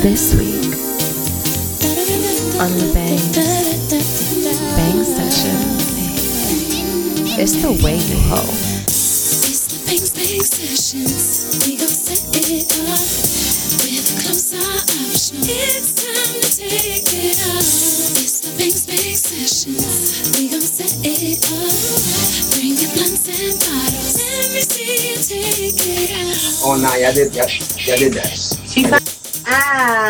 This week on the Bang Bang Session, it's the way you hoe. It's the Bangs Bang Sessions. We gon' set it off with a closer option. It's time to take it off. It's the Bangs Bang Sessions. We gon' set it off. Bring your blunts and bottles. Let me see you take it off. Oh nah, y'all did y'all, y'all did that.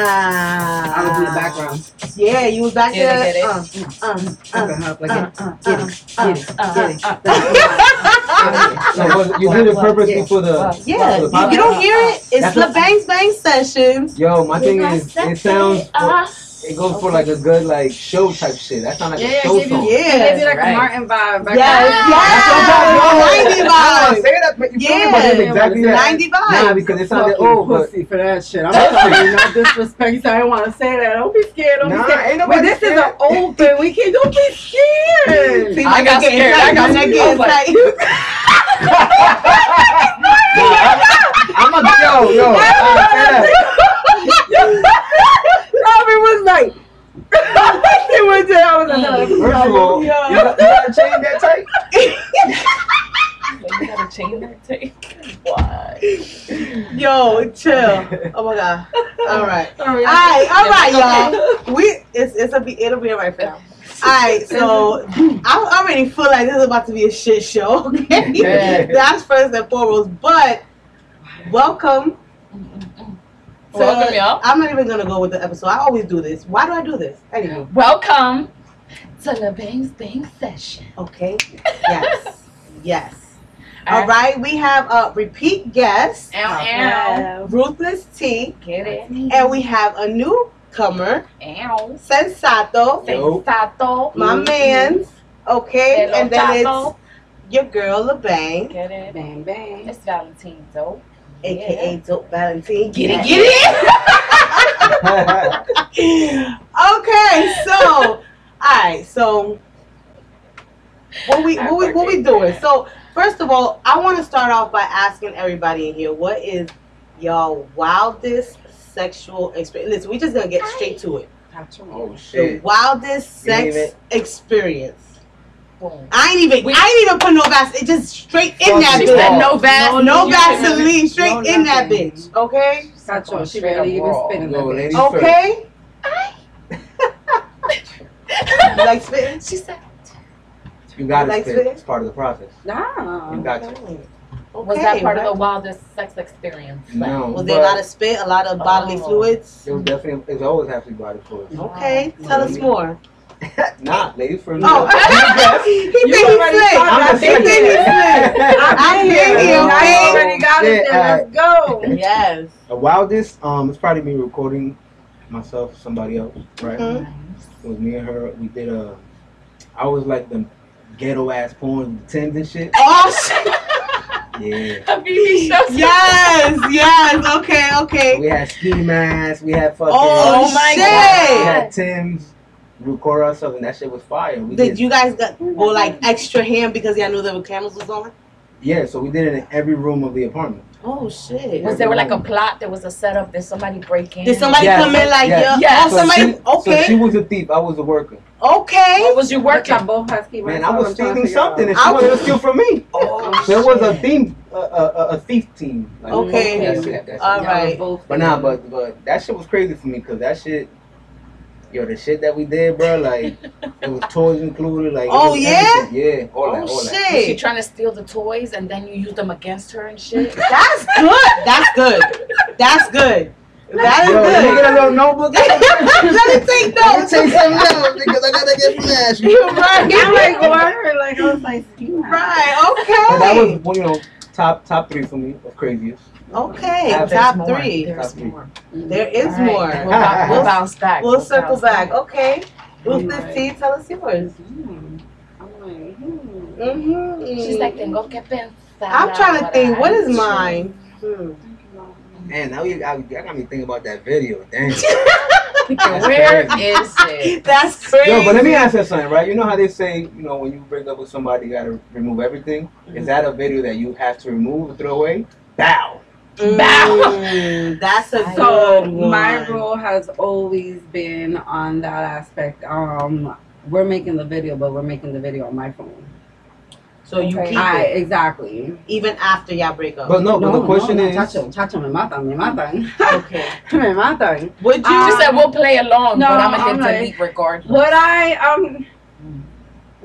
Ah. I was in the background. Yeah, you was back Get there. it, Uh, uh, uh, Looking like, uh, get, uh, get uh, it, uh, get it, uh, get it. uh, That's So was, you did it purposely for the Yeah, for the you, podcast? you don't hear it? It's That's the what- Bangs Bang Sessions. Yo, my thing is, it sounds it off. It goes for like a good like show type shit. That sounds like Yeah, a show give you- song. Yeah. Maybe like Right. a Martin vibe. Back Yes, then. yes. That's what I'm talking about. 90 I was vibes. that, but you feel? Yeah. But it's exactly that. 90 Nah, because it sounded Fucking old, but pussy for that shit. I'm sorry, no disrespect. You said I didn't want to say that. Don't be scared. Don't Nah, be scared. ain't But nobody this is scared. an open. We can't. Don't be scared. See, I like got getting scared. I got like scared. getting I was like- tight. I'm a yo yo. I Robin was like. it was there. I was like, said. First of all, you Yo. got, you got to change that tight. You gotta change that take. Why? Yo, chill. Oh my god. All right. All All right, all right, y'all. We it's it's a be it'll be alright for now. All right, so I already feel like this is about to be a shit show. Okay, Yeah. that's first and foremost. But welcome. to- Welcome, y'all. I'm not even gonna go with the episode. I always do this. Why do I do this? Anyway, Welcome to the Bangs Bang Session. okay. Yes, yes. All right, we have a repeat guest, Ow, ow. Ruthless T, Get it? and we have a newcomer, Ow. Sensato. Sensato. my man's okay, Hello, and then Chato. it's your girl LeBang, Get it? Bang bang. It's Valentine, though. Aka Dope Valentine. Get it, Yeah. get it? okay, so all right, so what we what we what we doing? So first of all, I want to start off by asking everybody in here, what is y'all wildest sexual experience? Listen, we just gonna get straight to it. oh shit! The wildest sex experience. Boom. I ain't even We- I ain't even put no Vaseline. It just straight in Fuck that you. She said bitch. no Vaseline. No You Vaseline, straight No in that bitch. Okay. Sacho, oh, she Straight barely even raw. spinning Yo, that bitch. Okay. You like spitting? She said, You got to Like spit. spit? It's part of the process. Nah. You got to. Okay. was that part right. of the wildest sex experience? No. Was there a lot of spit, a lot of bodily Oh. fluids? It was definitely. It's always have to be body fluids. Okay, oh. tell us more. Nah, ladies first. Oh, he You think he's slick. I'm He think he's slick. I hear you, I already got it Yeah. Let's go. Yes. The wildest, um, it's probably me recording myself, somebody else, right? Mhm. It was me and her. We did a. I was like the ghetto ass porn with Tims and shit. Oh, shit. Yeah. Habibi yes, yes. Okay, okay. We had ski masks. We had fucking. Oh, my god. we had Tims. Record ourselves, and that shit was fire. We Did you guys got, go like extra ham because y'all knew the cameras was on? Yeah, so we did it in every room of the apartment. Oh shit. Was there like a plot? There was a setup? Did somebody break in? Did somebody Yes, come in like yes. yeah? Oh, yes. Oh, somebody. she, So okay. she was a thief. I was a worker. okay. What was you working? Working both husky Man, I was stealing something, and she I wanted to was- steal from me. Oh, So it was a theme, a, a, a thief team. Like, Okay. That's it. That's it. All right. But nah, but but that shit was crazy for me because that shit, yo, the shit that we did, bro, like it was toys included, like Oh, yeah? everything. yeah, all oh, that, Oh all that. Was she trying to steal the toys and then you use them against her and shit? That's good. That's good. That's good. That is Yo, let me good. get a little notebook. Let me take Let me take some notes because I gotta get flashy. You're right. I'm like, word. Like, I was like, you Right. But that was, you know, top top three for me of craziest. Okay. There's Top more. three. There's Top three. more. There is All right, more. We'll, bounce, we'll We'll- bounce back. We'll circle bounce back. Okay. Ruthless Right. T, tell us yours. I'm like, hmm. Mm-hmm. She's like, tengo que pensar. I'm trying to think. What is mine? Hmm. Man, now you got, you got me thinking about that video. Damn. Where is it? That's crazy. Yo, but let me ask you something, right? You know how they say, you know, when you break up with somebody, you gotta remove everything. Is that a video that you have to remove or throw away? Bow. Mm, that's a So good one. my rule has always been on that aspect. Um, we're making the video, but we're making the video on my phone. So you Okay. keep I it exactly. even after y'all break up. But no, but the question no, is, chacho, chacho, me matan, me matan, okay. me matan. Would you? Uh, She said we'll play along, No, but I'm gonna I'm hit like- delete regardless. Would I um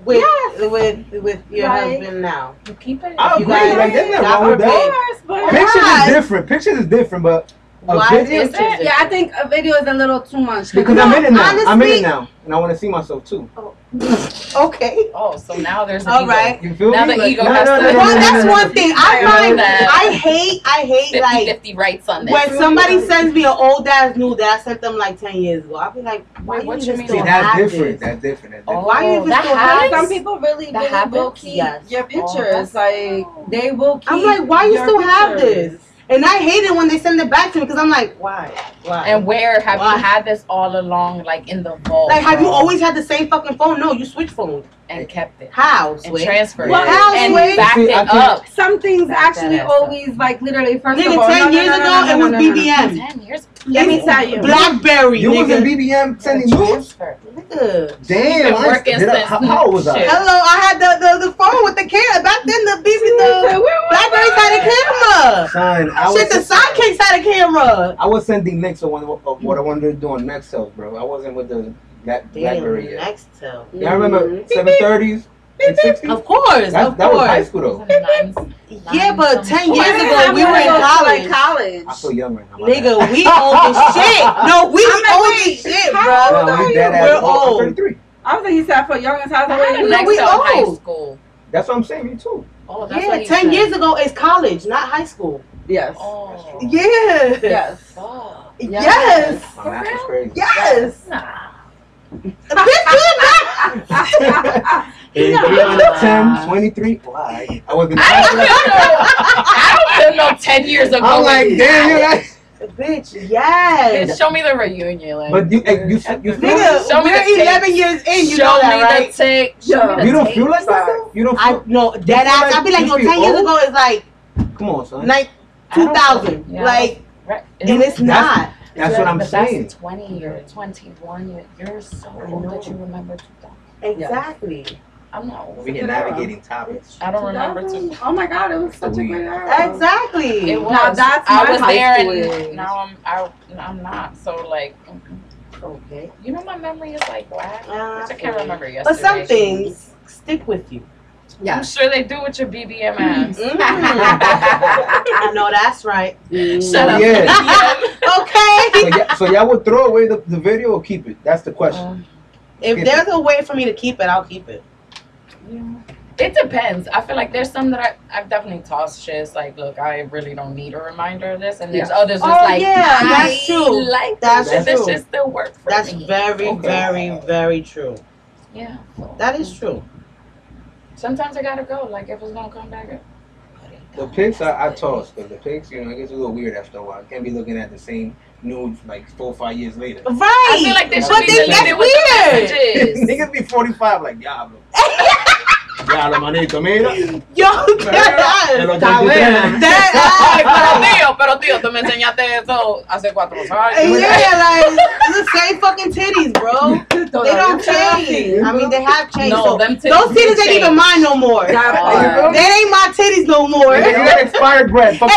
with Yes. with with your Like- husband now. You keep it. I You agree. guys- Like, there's nothing wrong with that. forbid. Pictures is different. Pictures is different, but a Why video. is it? yeah, I think a video is a little too much. Because No, I'm in it now. I'm in honestly- it now, and I want to see myself too. Oh. Okay. Oh, so now there's an All ego. right. You feel Now me? the ego no, has no, to- no, no, Well, no, that's no, no. one thing I I find. that. I hate. I hate 50 like 50 rights on this. when somebody sends me an old ass nude that I sent them like ten years ago. I'll be like, why Wait, you what even you mean? still See, that's have different. this? That's different. That's Oh, different. Why you oh, that still have happens? Some people really, That really will keep Yes. your Oh, pictures. that's- like they will keep. I'm like, why you still have this? And I hate it when they send it back to me because I'm like, why? Why? And where have Why? you had this all along, like in the vault? like, have you always had the same fucking phone? No, you switch phones. and kept it How? and transferred Well, it how, and Sway? backed See, it I up? Some things Back actually ass up. always like literally first Nigga, of all. 10 no, no, years no, no, ago, it was. BBM. Ten years. Let me tell you. Blackberry, You was in BBM sending news? Transfer. Nigga. Damn. I- working did I- since how, how old was I? Hello, I had the, the, the phone with the camera. Back then, the BB, the Blackberries had a camera. Son, I was, Shit, the sidekicks had a camera. I was sending links of what, of what I wanted to do on Nextel, bro. I wasn't with the Black, Blackberry yet. next tell. Yeah, I remember Mhm. 730s and 60s. Of course, That, of that was high school though. Yeah, but ten Well, years I ago we were in college. Like college. I feel young right now. my bad. Nigga, we old as shit. No, we I'm like, old wait, as shit, bro. old No, we're we're old. I'm old. 33. I was like, you said for young as hell. I had a No, we in high old. school. That's what I'm saying. Me too. Oh, that's Yeah, ten said. years ago is college, not high school. Yes. Oh. Yeah. Yes. Fuck. Yes. My math is. Yes. Nah. Bitch, do that. 33 out of 10, 23. Why? I wasn't. I don't feel no. I don't feel no ten years ago. I'm like, damn, you like. Bitch, yes. Bitch, show me the reunion. Like, But you, eh, you, you, you feel Nigga, Show me we're the tape. 11 years in, you show know that, me right? the tape. Show Yeah. me the You don't tape. feel like that though? You don't I feel. no dead ass. I'd be like, yo, feel 10 years ago is like Come on, son. like 2000. yeah. Like, Right. and it's That's- not. That's what I'm saying. That's 20 or 21. You're, you're so I old know. that you remember 2000. Exactly. I'm not old. We here navigating topics. I don't remember 2000. Oh my god, it was such a great era. Exactly. It was. Now that's I my was high there and now I'm I, I'm not. So like. Okay. you know my memory is like black. Uh, I can't remember yesterday. But some things stick with you. Yeah. I'm sure they do with your BBM ass. Mm. I know that's right. Shut up. Yeah. Okay. So, yeah, so y'all would throw away the, the video or keep it? That's the question. Um, If there's a way for me to keep it, I'll keep it. Yeah. It depends. I feel like there's some that I, I've definitely tossed shit. Like, look, I really don't need a reminder of this. And there's others just Oh, like, yeah, I that's true. like That's this. This true. shit still work for That's me. very, Okay. very, very true. Yeah. That is true. Sometimes I gotta go. Like, if it's gonna come back. I put it The pics I, I toss because the pics, you know, it gets a little weird after a while. I can't be looking at the same nudes like four or five years later. Right. I feel like they should but be then deleted that's with the weird. messages. Niggas be 45 like, diablo. diablo, manito, mira. Yo, Pero that Está buena. pero tío, pero tío, tú me enseñaste eso hace cuatro años. Yeah, like the same fucking titties, bro. They don't change. I mean, they have changed. No, so them titties those titties did ain't even change. mine no more. That Uh. They ain't my titties no more. Nigga, you got expired bread. Fuck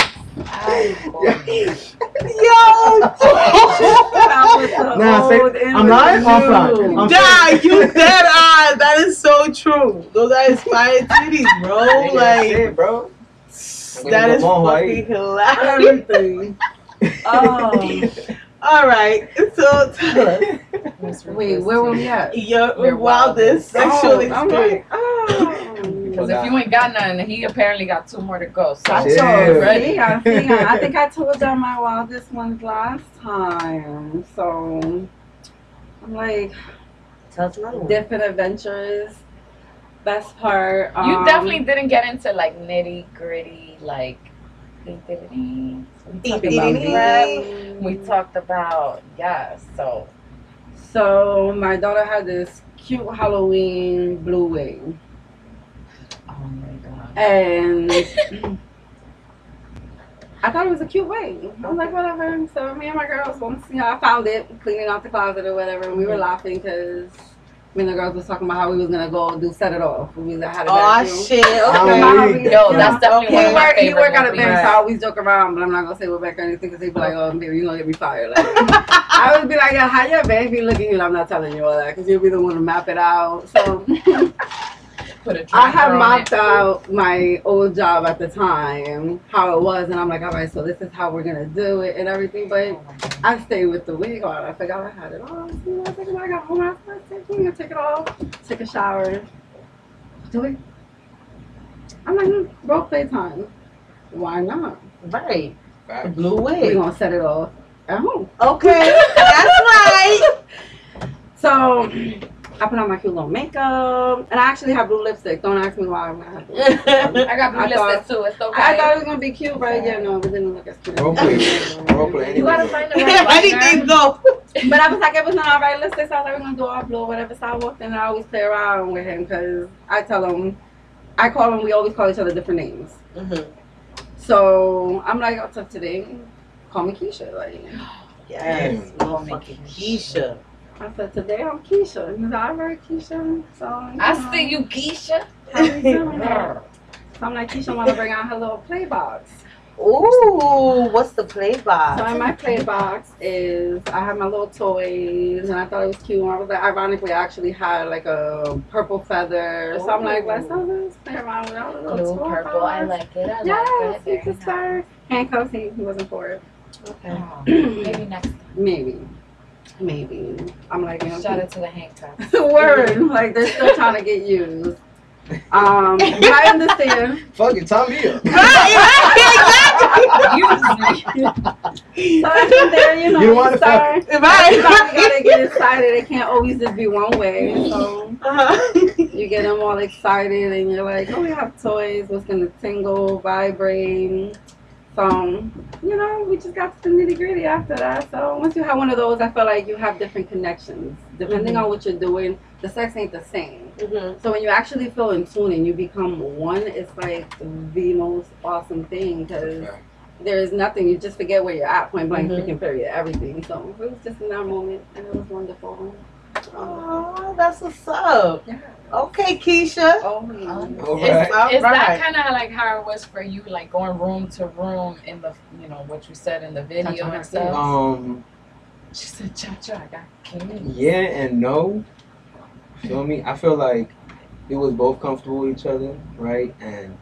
out of He said, ay. Yo, That was the Nah, say- old and I'm the lying? Offline. I'm- Nah, you dead on. That is so true. Those are inspired titties, bro. Nigga, Like it, bro. that is Come on, fucking hilarious. Everything. Oh. All right, so tell us Wait, where were we at? your Your wildest sexual oh, experience. like, oh. Because if you ain't got none, he apparently got two more to go. So Sacho, Yeah. ready. I, think I, I think I told y'all my wildest ones last time. So I'm like Tell us another one. different adventures. Best part. You um, definitely didn't get into like nitty gritty, like. We talked about prep. We talked about yes. So So my daughter had this cute Halloween blue wig. And I thought it was a cute way. I was like, whatever. So me and my girls, once you know, I found it, cleaning out the closet or whatever, and we were mm-hmm. laughing because me and the girls was talking about how we was gonna go do set it off. We had a Oh shit. Okay. How we- Yo, you know, that's definitely he one of my favorite work at a movies. bank, so I always joke around, but I'm not gonna say what bank or anything because he'd be like, "Oh, baby, you gonna get me fired." Like, I would be like, "Yeah, how your bank be looking?" you? I'm not telling you all that because you'll be the one to map it out. So Put a I had tracker mapped out my old job at the time, how it was, and I'm like, "All right, so this is how we're gonna do it and everything." But Oh my God. I stayed with the wig on. I forgot I had it on. You know, I think I got home, I was like, I'm gonna take it off, take a shower. Do it. I'm like, hmm, role play time. Why not? Right. Facts. Blue We're wig. gonna set it off at home. Okay. That's right. So I put on my cute little makeup, and I actually have blue lipstick. Don't ask me why I'm gonna have blue lipstick. I got blue I lipstick thought- too. It's okay. I thought it was gonna be cute, but yeah, no, it didn't look as cute. Role play. Role play. you gotta Anyway. find the right Anything liner. go. But I was like, it was not all right lipstick, so I was like, we're gonna do all blue, whatever. So I walked in, and I always play around with him because I tell him, I call him, we always call each other different names. Mhm. So I'm like, what's up today? Call me Keisha. Like, Yes. Damn. Motherfucking Keisha. I said, today I'm Keisha. And he's like, all right, Keisha. So, I know, see you, Keisha. How you doing? so I'm like, Keisha want to bring out her little play box. Ooh, what's the play So box? in my play box is I have my little toys and I thought it was cute. And I was like, ironically, I actually had like a purple feather. So I'm like, let's have this play around with our little Blue, toy purple. I like it. I Yes, like you it. can start. Handcuffs, he, he wasn't for it. Okay. Maybe next time. Maybe. Maybe. I'm like, you know, Shout out to the handcuffs. word. Like they're still trying to get used. Um, I understand. Fuck it, time me up. Usually. So I think there, you know, You you wanna start. Right. Everybody gotta get excited. It can't always just be one way. So Uh-huh. you get them all excited, and you're like, "Oh, we have toys. What's gonna tingle, vibrate?" So you know, we just got to the nitty gritty after that. So once you have one of those, I feel like you have different connections depending on what you're doing. The sex ain't the same. Mhm. So when you actually feel in tune and you become one, it's like the most awesome thing because there is nothing. You just forget where you're at, point blank, Mhm. freaking period, everything. So it was just in that moment, and it was wonderful. Oh, that's what's up. Yeah. Okay, Keisha. Oh, All Is, right. is Alright. that kind of like how it was for you, like going room to room in the, you know, what you said in the video Cha-cha and stuff? Um. She said, "Cha cha, I got king." Yeah and no. Feel me? I feel like it was both comfortable with each other, right? And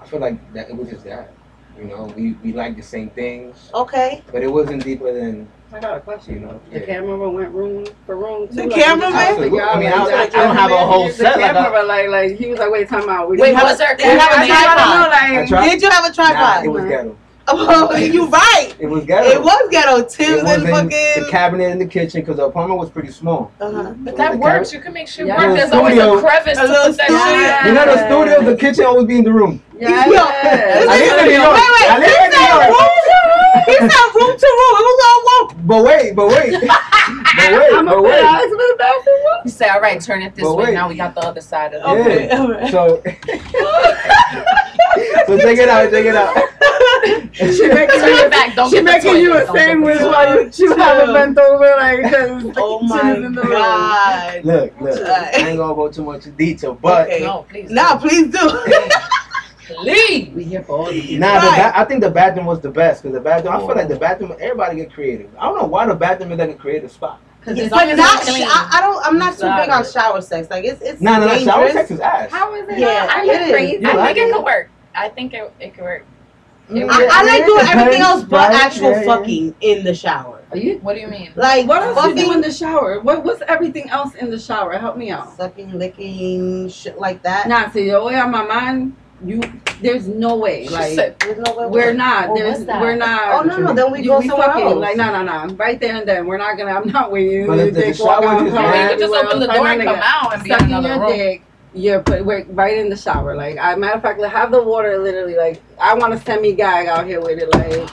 I feel like that it was just that. You know, we we like the same things, Okay. but it wasn't deeper than I got a question. you know. The Yeah. camera went room for room. Too. The Like, cameraman? you Absolutely. figure out, I mean, like, I- I don't have a whole use the set, like, like, like he was like, wait, time out. We Wait, have was there Did you have a camera? Know, tripod? like, I Did you have a Nah, tripod? it was ghetto. Oh, you right. It was ghetto. It was ghetto. Tim It and was in the cabinet in the kitchen because the apartment was pretty small. Uh-huh. But that The works. You can make sure Yeah. work. There's Little always studio. a crevice A to little put that studio. shit. You know the studio, the kitchen always be in the room. Yeah, Yo, I yeah. live in New York. Wait, wait. I live in New York. Room to room. He said room to room. It was all one. But wait, but wait, but wait, I'm but gonna put wait. Alex in the bathroom. You say, "All right, turn it this But way." wait. Now we got the other side of the. Yeah. Okay, all right. So, so check it out, check it out. She making Turn you, it back. Don't she get the making you toilet. a Don't get the sandwich while you, you have it bent over like because Oh she my in the room. god. Look, look. I ain't gonna go too much in detail, but Okay. No, please. Now, please do. Please. We here for all these. nah, the ba- I think the bathroom was the best because the bathroom. I feel like the bathroom. Everybody get creative. I don't know why the bathroom is like a creative spot. Because it's but not. clean. I, I don't. I'm not too big on shower sex. Like it's it's Nah, nah, nah. dangerous. Shower sex is ass. How is it? Yeah, I it crazy. I like think it it? could work. I think it, it could work. Mm-hmm. It I. I like doing everything else but actual yeah, yeah. fucking in the shower. Are you? What do you mean? Like What else you do in the shower? What What's everything else in the shower? Help me out. sucking, licking, shit like that. Nah, see the way on my mind, you there's no way. She Like said, There's no way. we're not. There's what's that? we're not. Oh no, no. Then we you- go we somewhere fucking else. like no no no right there and then we're not gonna I'm not with you. But You if the dick shower out, just come I mean, ran- you just open the door and come out and be in another your room. dick. You're put we're right in the shower. Like I matter of fact, like, have the water literally like I want to send me gag out here with it. Like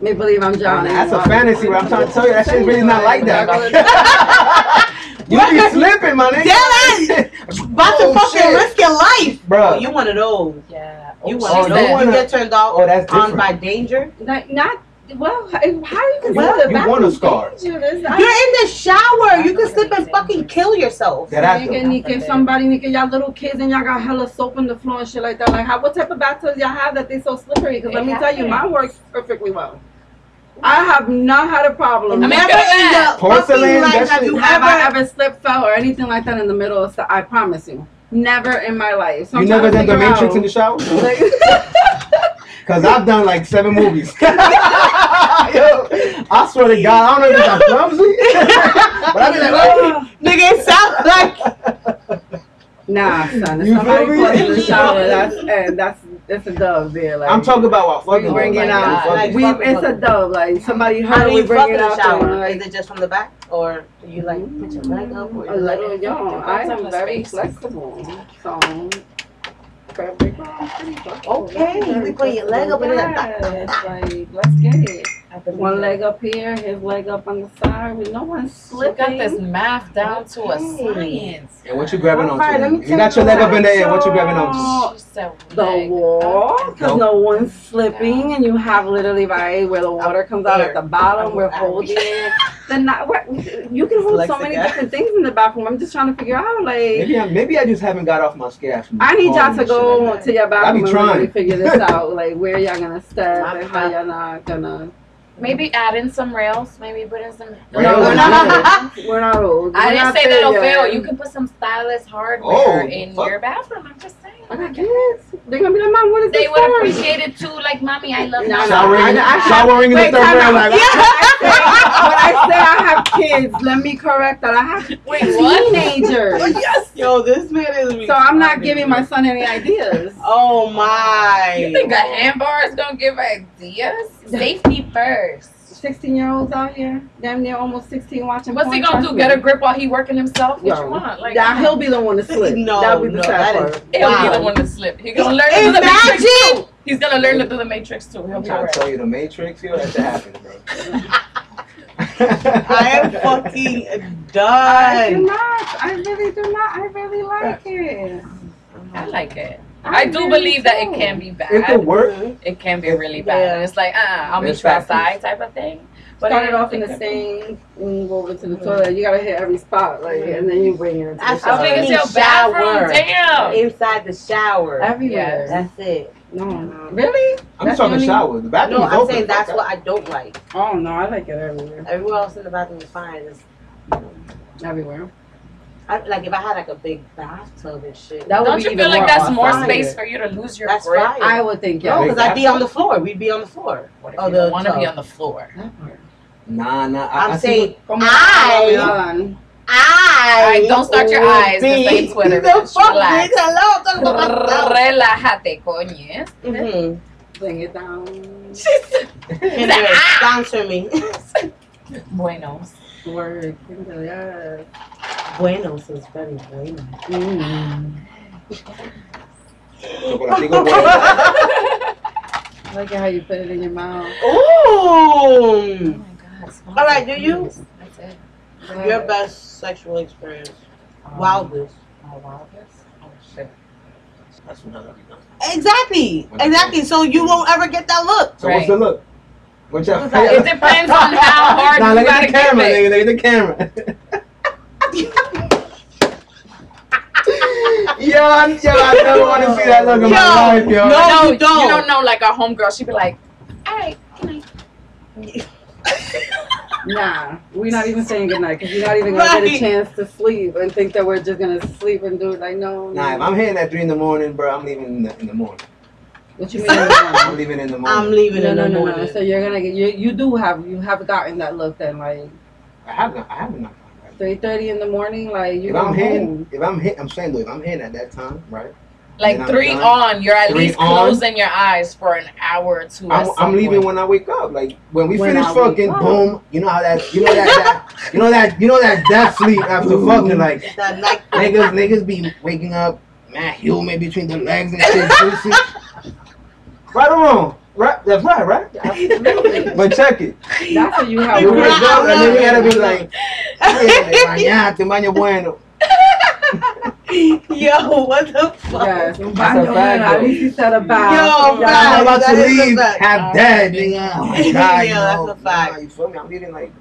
make believe I'm drowning. That's a fantasy. Bro. I'm trying to tell you that shit's really not like that. Like, you be slipping, my nigga. Dead About Oh, to fucking shit. risk your life. Bro, Bruh. Oh, you one of those. Yeah. You Oh, one Oh, of those. wanna- You get turned off Oh, that's um, on by danger. Not, not well. How, how you can Well, say You want a scar. Dangerous? You're in the shower. You can slip and fucking kill yourself. That I Nigga, do. nigga, somebody, nigga, y'all little kids and y'all got hella soap on the floor and shit like that. Like, how, what type of bathtubs y'all have that they so slippery? Because let me tell you, mine happens. works perfectly well. I have not had a problem. I mean, Never feel in bad. the Porcelain, fucking life that have you have I ever. ever slipped, fell, or anything like that in the middle of stuff? I promise you. Never in my life. So You never trying done the figure Matrix in the shower? Cause I've done like seven movies. Yo, I swear to God, I don't know if I'm clumsy, but I be like, oh. Nigga, it sounds like Nah, son. If You somebody feel me? falls in the shower, that's and that's that's a dub there. Like I'm talking about while fucking. we bring it out. fucking. Like, we, fucking it's a fucking. dub. Like somebody how heard do we you bring it the out. shower? there, Like, Is it just from the back, or do you like put your leg up? Or a you like, little young. I am very flexible. So. Okay, you Very be your leg up and then Yes, like let's get it. I believe One leg up here, his leg up on the side. With no one You slipping. got this math down to a Okay. science. And what you grabbing Alright, let onto? me You got your leg up in there, and what you grabbing So- onto? She said the leg wall up. because Nope. no one's slipping and you have literally right where the water comes out at the bottom we're holding it then not what you can hold so many different things in the bathroom i'm just trying to figure out like Maybe I, maybe I just haven't got off my scale. from I need y'all to go like that. to your bathroom and trying. really figure this out, like where y'all gonna step and how y'all not gonna. Maybe add in some rails. Maybe put in some. Rails No, we're not. We're not old. I We're didn't not say there that'll yet. fail. You can put some stylist hardware Oh, in fuck. your bathroom. I'm just saying. I got kids. They're gonna be like, Mom, what is They this would for?" appreciate it too. Like, mommy, I love No, my no, Showering, I- I have- showering in the Wait, third time round, out. like, When I say I have kids, let me correct that. I have Wait, what? teenagers. Oh, yes, yo, this man is. So I'm not retarded. giving my son any ideas. Oh my! You think a handbar is gonna give ideas? Safety first. 16 year olds out here, damn near almost 16 watching What's he gonna do? me. Get a grip while he working himself? What Yo, you want? Like, Now he'll be the one to slip. No, That'll be the no, sad that part. he'll Wow. be the one to slip. He gonna learn to do the matrix Imagine! too. He's gonna learn to do the matrix too. He'll I'm be trying to alright. tell you the Matrix, yo, that shit happened, bro. I am fucking done. I do not. I really do not. I really like it. I like it. I do really believe that it can be bad. It bad. could work. It can be really bad. Yeah. And it's like, uh, I'll meet There's you outside type of thing. But Start it it- off in the could be- sink, and go over to the toilet. You gotta hit every spot, like, and then you bring it into the That's How what big shower. is your Shower. bathroom? Damn. Inside the shower. Everywhere. That's it. No, really? I'm That's talking the shower. The bathroom No, is I'm open. saying that's that. what I don't like. Oh no, I like it everywhere. Everywhere else in the bathroom is fine. It's, Everywhere. I, like if I had like a big bathtub and shit. That would Don't be you even feel like that's on more fire. space for you to lose your That's grip? fire. I would think, no, yeah. because I'd be on the floor. We'd be on the floor. What if Oh, you the don't want to be on the floor? Nah, nah. I, I'm I saying Como I- hablan. I. Alright, don't start your eyes. This be- ain't Twitter, The bitch. fuck, Relax. bitch? Hello, talk about. Relájate, coño. Mhm. Bring it down. Anyway, sponsor me. Buenos. Word. Yes. Buenos is very bueno. Mm. Chocolatico bueno. I like how you put it in your mouth. Oh Ooh. my god. All right, do you? That's it. Your best sexual experience. Um, Wildest. My wildest? Oh shit. That's what I love you know. Exactly. Exactly. So you won't ever get that look. So what's the look? What's your What's that? It depends on how hard nah, you look gotta at the camera, give it. nigga. Look at the camera. yo, I, yo, I never want to see that look in my Yo, life, yo. no. No, you don't. You don't know, like a homegirl, she'd be like, alright, good night. Nah, we're not even saying goodnight because you're not even gonna get a chance to sleep and think that we're just gonna sleep and do it. Like, no. Nah, if. I'm hitting at three in the morning, bro, I'm leaving in the, in the morning. What you mean? I'm leaving in the morning. I'm leaving no, in no, the no, morning. no. So you're gonna get you. You do have you have gotten that look then, like I haven't. I haven't. knocked on that. three thirty in the morning, like you If I'm hitting, home. if I'm hit, I'm saying though, if I'm hitting at that time, right? Like three done. on, you're at Three least on. closing your eyes for an hour or two. I'm, I'm leaving when I wake up. Like when we When finish I fucking, boom. You know how that, you know that, that you know that, you know that death sleep after fucking. Like That night. niggas, niggas be waking up, man, humid between the legs and shit. pussy. right or wrong? Right, that's right, right. Absolutely. But check it. That's what you have. You wake up and then you gotta be like, "Oye, te bañaste, bueno. Yo, what the fuck? Yes, un That's a baño fact, at least he said a bath. Yo, Yeah. I'm about to leave. fact. Half dead, nigga. Oh my god, Yeah, you that's a fact. nah, you feel me? I'm leaving like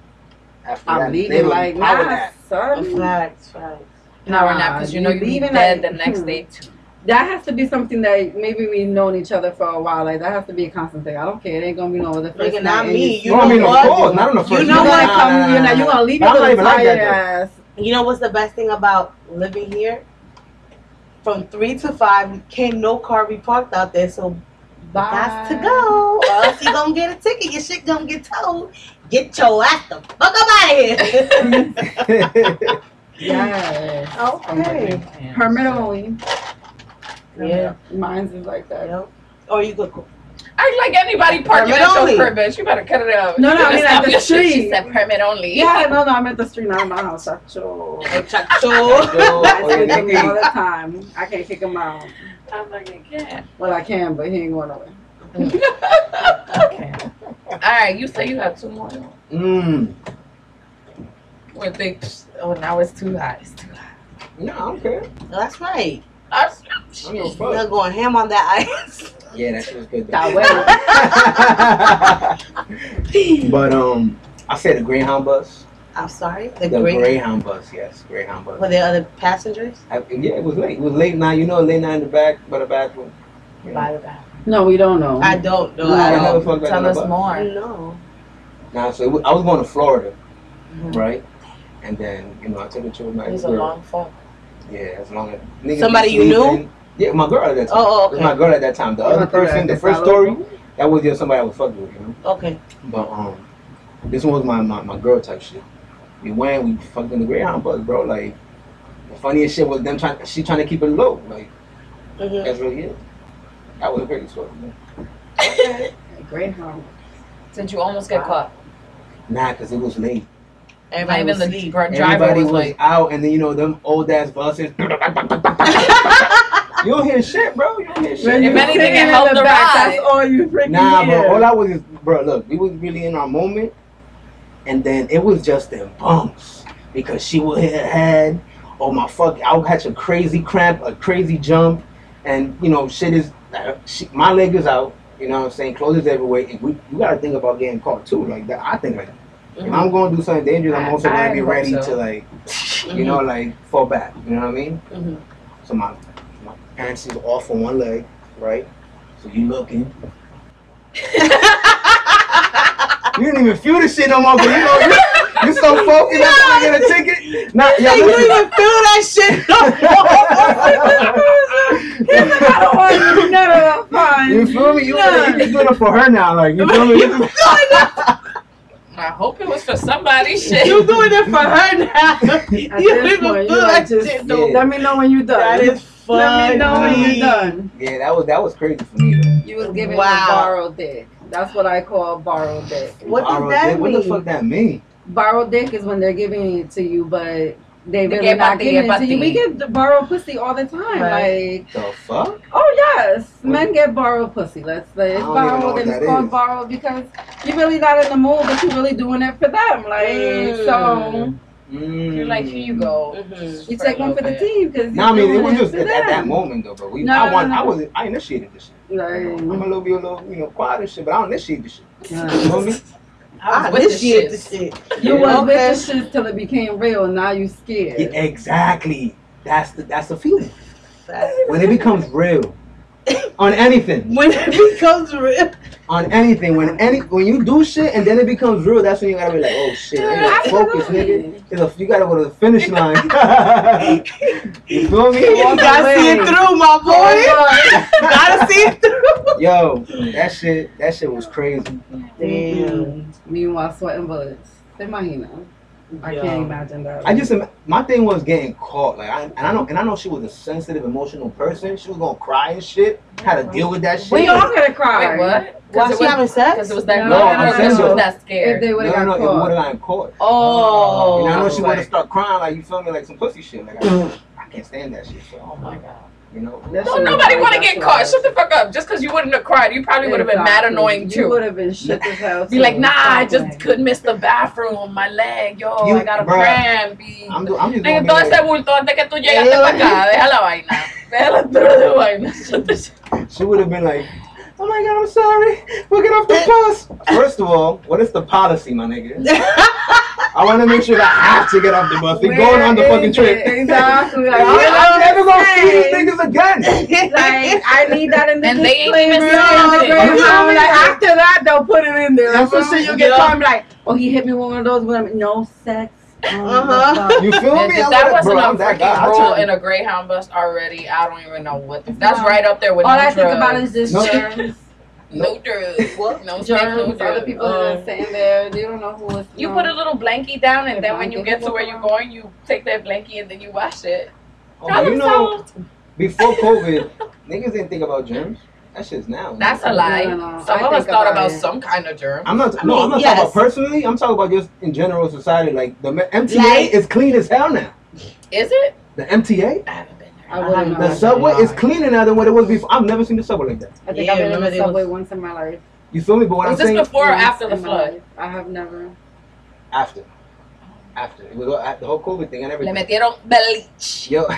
after I'm that. they leaving like power nah, son. Facts, facts. No, we're not because you know you you'll be leaving dead like- the next hmm. day too. That has to be something that maybe we've known each other for a while. Like that has to be a constant thing. I don't care. It ain't gonna be no other first Nigga, not me. You no, I know mean, what? of course, not on the first You You know know what? what? Nah, Come, nah, nah, you're not. nah. You gonna leave I'm your not like that, ass. You know what's the best thing about living here? From three to five, can't no car be parked out there, so Bye. that's to go. Or else you gonna get a ticket, your shit gonna get towed. Get your ass the fuck up out of here. Yes. okay. Permit only. Yeah. Mine's is like that. Yep. Or you could Act like anybody parking Permit at your only. crib. You better cut it out. No, no, I mean, stop at the your shit. She street. said permit only. Yeah, no, no, I'm at the street, not in my house. Chacho. chacho. Yo, I oh, yeah, speak to me all nigga. the time. I can't kick him out. I'm like, I can't. Well, I can, but he ain't going nowhere. Okay. All right, you say you have two more. Mmm. What they? Oh, now it's too hot. It's too hot. No, I don't care. That's right. I, I don't give a. You're going ham on that ice. Yeah, that shit was good. That way. but um, I said the Greyhound bus. I'm sorry. The, The great. Greyhound bus, yes, Greyhound bus. Were there other passengers? I, yeah, it was late. It was late night. You know, late night in the back, by the bathroom. You know. By the back. No, we don't know. I don't know. No, I I don't. never Tell us bus. more. No. Nah, so it I was going to Florida, Mhm. right? And then you know I took a trip my It was a girl. long fuck. Yeah, as long as niggas Somebody you knew? Yeah, my girl at that time. Oh, oh, It was my girl at that time. The other person, the first story, that was just somebody I was fucking with, you know. Okay. But um, this one was my, my, my girl type shit. We went, we fucked in the Greyhound bus, bro. Like the funniest shit was them trying, she trying to keep it low. Like mm-hmm. that's really it. That was a crazy story. Man. Greyhound. Since you almost get caught. Nah, cause it was late. Everybody Not was even the asleep. dr- driver Everybody was was like, out, and then you know them old ass buses. you don't hear shit, bro. You don't hear shit. you If anything, it in helped the the back, ride. That's all you freaking Nah, hear. bro. All I was is, bro. Look, we was really in our moment, and then it was just them bumps because she would hit her head. Oh my fuck! I would catch a crazy cramp, a crazy jump, and you know shit is. Uh, she, my leg is out. You know what I'm saying? Clothes is everywhere. And we, you gotta think about getting caught too. Like that. I think like if I'm going to do something dangerous, I'm also gonna be ready so. to like, you know, like fall back. You know what I mean? Mhm. So my my pants is off on one leg, right? So you looking. You didn't even feel the shit no more, but you know, you, you so focused on trying get a ticket. Nah, yo, you listen. even feel that shit no I don't want you none of that fun. You feel me? You, Nah. you can do it for her now, like you feel me? I hope it was for somebody. Shit. You doing it for her now. you At don't this even point, like just Yeah. let me know when you're done. That is funny. Let me know when you're done. yeah, that was that was crazy for me. Though. You was giving Wow. a borrowed dick. That's what I call borrowed dick. What does that dick? What the fuck that mean? Borrowed dick is when they're giving it to you, but they De really que not pa' ti, giving it pa' you. We get the borrowed pussy all the time. Right. Like, The fuck? oh yes, men get borrowed pussy. Let's say it's I don't even know borrowed and it's called is. borrowed because you're really not in the mood, but you're really doing it for them. Like, Mm. so Mm. You're like, here you go. Mhm. you For take one for the bit. team because Nah, I mean it was just for at, at that moment though, but we No, I no, want no. I was I initiated this shit. Like, I'm a little be a little you know quiet and shit, but I don't initiate this shit. yeah. You feel me? I Ah, was with the initiate the shit. You Yeah. was Okay. with the shit till it became real, and now you scared. Yeah, exactly. That's the that's the feeling That's- when it becomes real on anything. When it becomes real. On anything. When any when you do shit and then it becomes real, that's when you gotta be like, oh shit, I gotta focus, nigga. There's a- You gotta go to the finish line. you feel me? You gotta see it through, my oh, boy. You gotta see it through. Yo, that shit, that shit was crazy. Damn. Meanwhile, sweating bullets. Imagina. I Yo. can't imagine that. I just my thing was getting caught. Like I and I know and I know she was a sensitive, emotional person. She was gonna cry and shit. Had to deal with that shit. we all gonna cry. Wait, what? Why she was, having sex? Because it was that No, girl I'm or 'cause saying she was that scared. If scared. they would no, have no, got no, it would caught. have gotten caught. Oh. And I know she would like- have start crying like you feel me, like some pussy shit. Like I, I can't stand that shit. So Oh my god. You know. That No, nobody want to get caught. Shut the fuck up. Just because you wouldn't have cried, you probably would have been mad Exactly. annoying You too. would have been shit as hell. Be like, nah, I just Exactly. couldn't miss the bathroom. My leg, yo, You- I got a bruh, cramp. y- I'm, do- I'm just Ay, gonna be todo ese like, bulto antes que tú llegaste Yeah. para acá. Deja la vaina. Deja la vaina. The shit. she would have been like, oh my god, I'm sorry. We'll get off the bus. First of all, what is the policy, my nigga? I want to make sure that I have to get off the bus. We're going on the fucking is trip. it? Exactly. Like, I'm, I'm never gonna see these saying? niggas again. Like I need that in the And they ain't disclaimer. even on the saying Greyhound. nothing. Like after that, they'll put it in there. Like, so shit, you get Yeah. caught and be like, oh, he hit me with one of those. With no sex. On the Uh-huh. You feel me? if that wasn't bro, a I'm freaking I rule in a Greyhound bus already, I don't even know what. The, that's No. right up there with All no I drugs. think about is just No. germs. no drugs. What? No sex, no Germs. Other drugs. people Um, are just sitting there. They don't know who is. You know. put a little blankie down, and then when you get to where you're going, you take that blankie and then you wash it. Oh, you know, before COVID, niggas didn't think about germs. That shit's now. That's a lie. No, no, no. Some I of us thought about about some kind of germ. I'm not. I no, I'm not yes. talking about personally. I'm talking about just in general society. Like the MTA Like- is clean as hell now. Is it? The MTA, I haven't been there. I wouldn't The the subway is cleaner now than what it was before. I've never seen the subway like that. I think Yeah, I've been in the subway was- once in my life. You feel me? But what Was I'm this saying before or after the flood? I have never. after, after it was all- the whole COVID thing and Le everything. metieron bleach. Yo,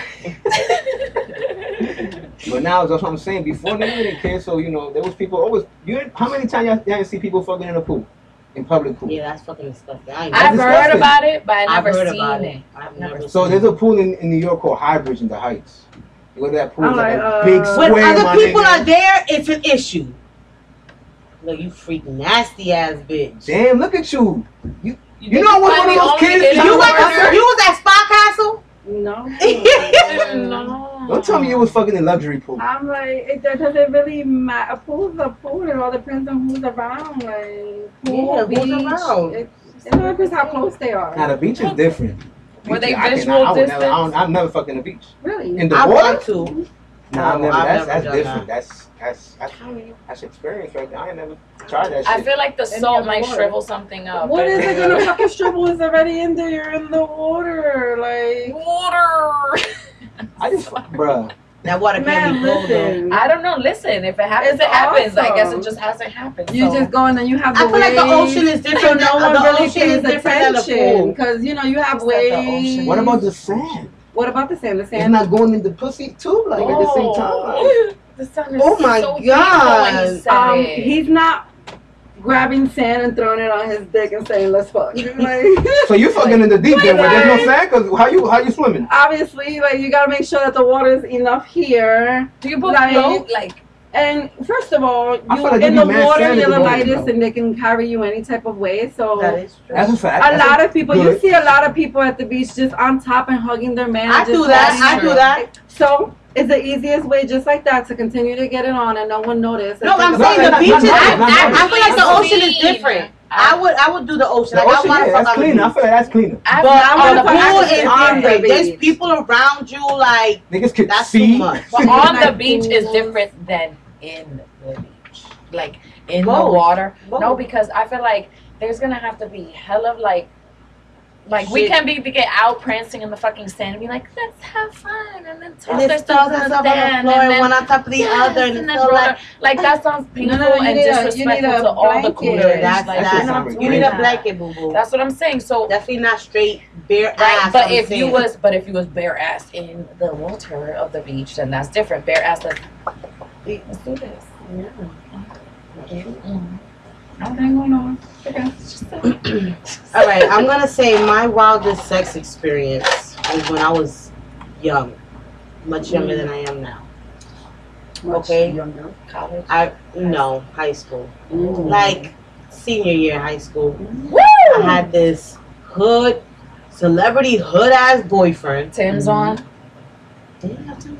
but now that's what I'm saying. Before niggas didn't care, so you know there was people always. You how many times y'all, y'all didn't see people fucking in a pool, in public pool? Yeah, that's fucking disgusting. I ain't I've That's heard about it, but I I've never seen about it. I've Never never So seen there's it. a pool in, in New York called Highbridge in the Heights. You go to that pool, I'm it's like, like, a uh, big square. When other people nigga. are there, it's an issue. Look, you freak nasty ass bitch. Damn, look at you. You, You know what find one of those kids- hidden You like was, corner? you was at Spa Castle? No. No. Don't tell me you was fucking in luxury pool. I'm like, it does it really matter? A pool's a pool. It all depends on who's around. Like, pool, Yeah, who's beach. around? It, it depends how close they are. Now the beach is different. Were they I cannot- visual I would never, I distance? don't, I've never fucked in the beach. Really? In the I water? want to. Nah, I've No, never. I've that's never that's done different. that. That's that's that's that's experience right there. I ain't never tried that shit. I feel like the Any salt other might water? shrivel something up. What is it gonna fucking shrivel? It's already in there. You're in the water. Like, Water. I just, bruh. That water can't be cold though. listen. I don't know. Listen, if it happens, It's it happens. I guess it just hasn't happened. You so. just go and then you have the I feel like the ocean is So different. no one the really ocean is pays different than the attention pool. because you know you have Just waves. What about the sand? What about the sand? The It's sand. not going in the pussy too, like at the same time. Like, Oh. the sun is Oh my so beautiful when he God. um, he's not grabbing sand and throwing it on his dick and saying let's fuck. Like, so you're fucking in the deep end where there's no sand? Cause how you how you swimming? obviously, like you gotta make sure that the water is enough here. Do you both like- float? Like, And first of all, you I like in the water sand you're in the the lightest and they can carry you any type of way. So That is true. That's a fact. a That's lot of people, you see a lot of people at the beach just on top and hugging their man. I and do that. I do that. So it's the easiest way, just like that, to continue to get it on and no one notice. No, I'm saying the beach beaches. not- I, I, I feel like the ocean is different. I would I would do the ocean. The Like, I ocean, want yeah, that's fuck on the clean. I feel like that's cleaner. I've But been on on the the beach. pool is on the different. There's people around you like Niggas can that's see. too much. But on the beach is different than in the beach. Like in the Both. water. No, because I feel like there's gonna have to be hell of like like we Shit. can be to get out prancing in the fucking sand and be like, let's have fun and then toss And their it's stuff stuff in and the stuff on the floor and and then one on top of the Yes, other and and then so like like that sounds painful no, you and need a- you disrespectful to all the coolers. that's like, That we're not you need a blanket, boo boo. That's what I'm saying. So Definitely not straight bare Right, ass. but on the if you was, but if you was bare ass in the water of the beach, then that's different. Bare ass, like, let's do this. Mm. Nothing going on. Okay. All right, I'm gonna say my wildest sex experience was when I was young, much younger than I am now. Okay. Younger. College. I no high school, Mm. like senior year high school. Woo! I had this hood, celebrity hood ass boyfriend. Tim's on. Did I have Tim's on?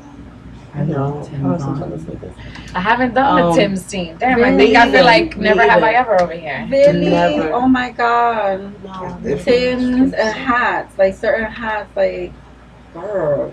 I No. Tim's I was on. trying this. I haven't done Um, the Tim's team. Damn, I think I feel like Me never have I ever over here. Really? Never. Oh my god. No. Different. Tins and hats, like certain hats, like girl.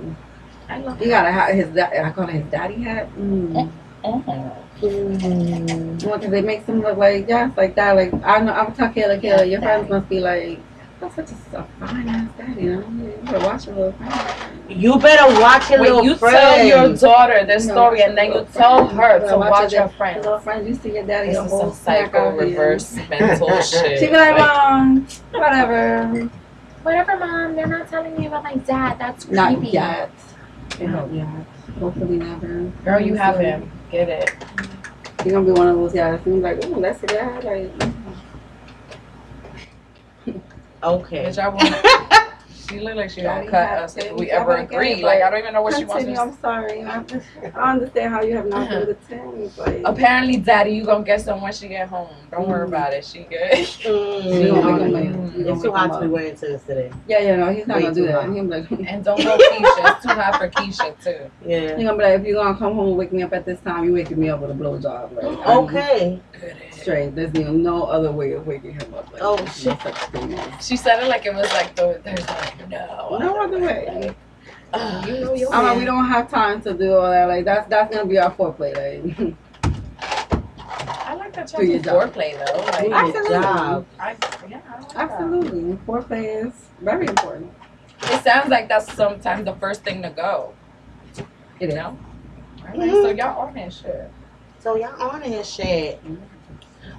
I love You gotta have his. da- I call it his daddy hat. Mm. Mhm. Mm. Well, 'cause they make them look like yes, like that. Like I know, I'm talking Kayla, Kayla. Your friends must be like, that's such a, a fine ass daddy. You know, you better watch your little friend. You better watch your Wait, little you friend. tell your daughter this No. story and then you tell her Better to watch watch your her friends. Little friend, you see your daddy This a is whole some snack psycho out here. reverse mental shit. She be like, Like, mom, whatever. Whatever, mom. They're not telling me about my dad. That's creepy. Not yet. I hope yet. Hopefully never. Girl, you have him. Get it. You're gonna be one of those guys. And like, ooh, that's the guy. Like, Okay. Bitch, I want. She look like she gonna Daddy cut had us if things. we I'm ever like, agree. yeah, Like I don't even know what she wants me continue. to. I'm sorry. I I understand how you have not Uh-huh. do the things. Like, Apparently, Daddy, you gonna get some when she get home. Don't worry Mm. about it. She good. we gonna Mm. make him Mm. wait. We gonna It's too wake him hot to be up. wearing to this today. Yeah, yeah, no, he's not Way gonna do too that. hot. He'll be like, And don't go Keisha. It's too hot for Keisha too. Yeah. You're gonna be like, if you're gonna come home and wake me up at this time, you waking me up with a blowjob. Like, I'm Okay. Straight. There's you no other way of waking him up. Like, Oh, there's shit. No such thing She said it like it was like the, there's like no. No other way. Ugh. You know your I'm like, we don't have time to do all that. Like that's that's gonna be our foreplay. Like I like that Do your y'all do job. foreplay though. Do Like, your Absolutely. job. I, yeah, I like that. absolutely, foreplay is very important. It sounds like that's sometimes the first thing to go. It You is. know? Alright, so y'all on that shit. So y'all on his shit. Mm-hmm.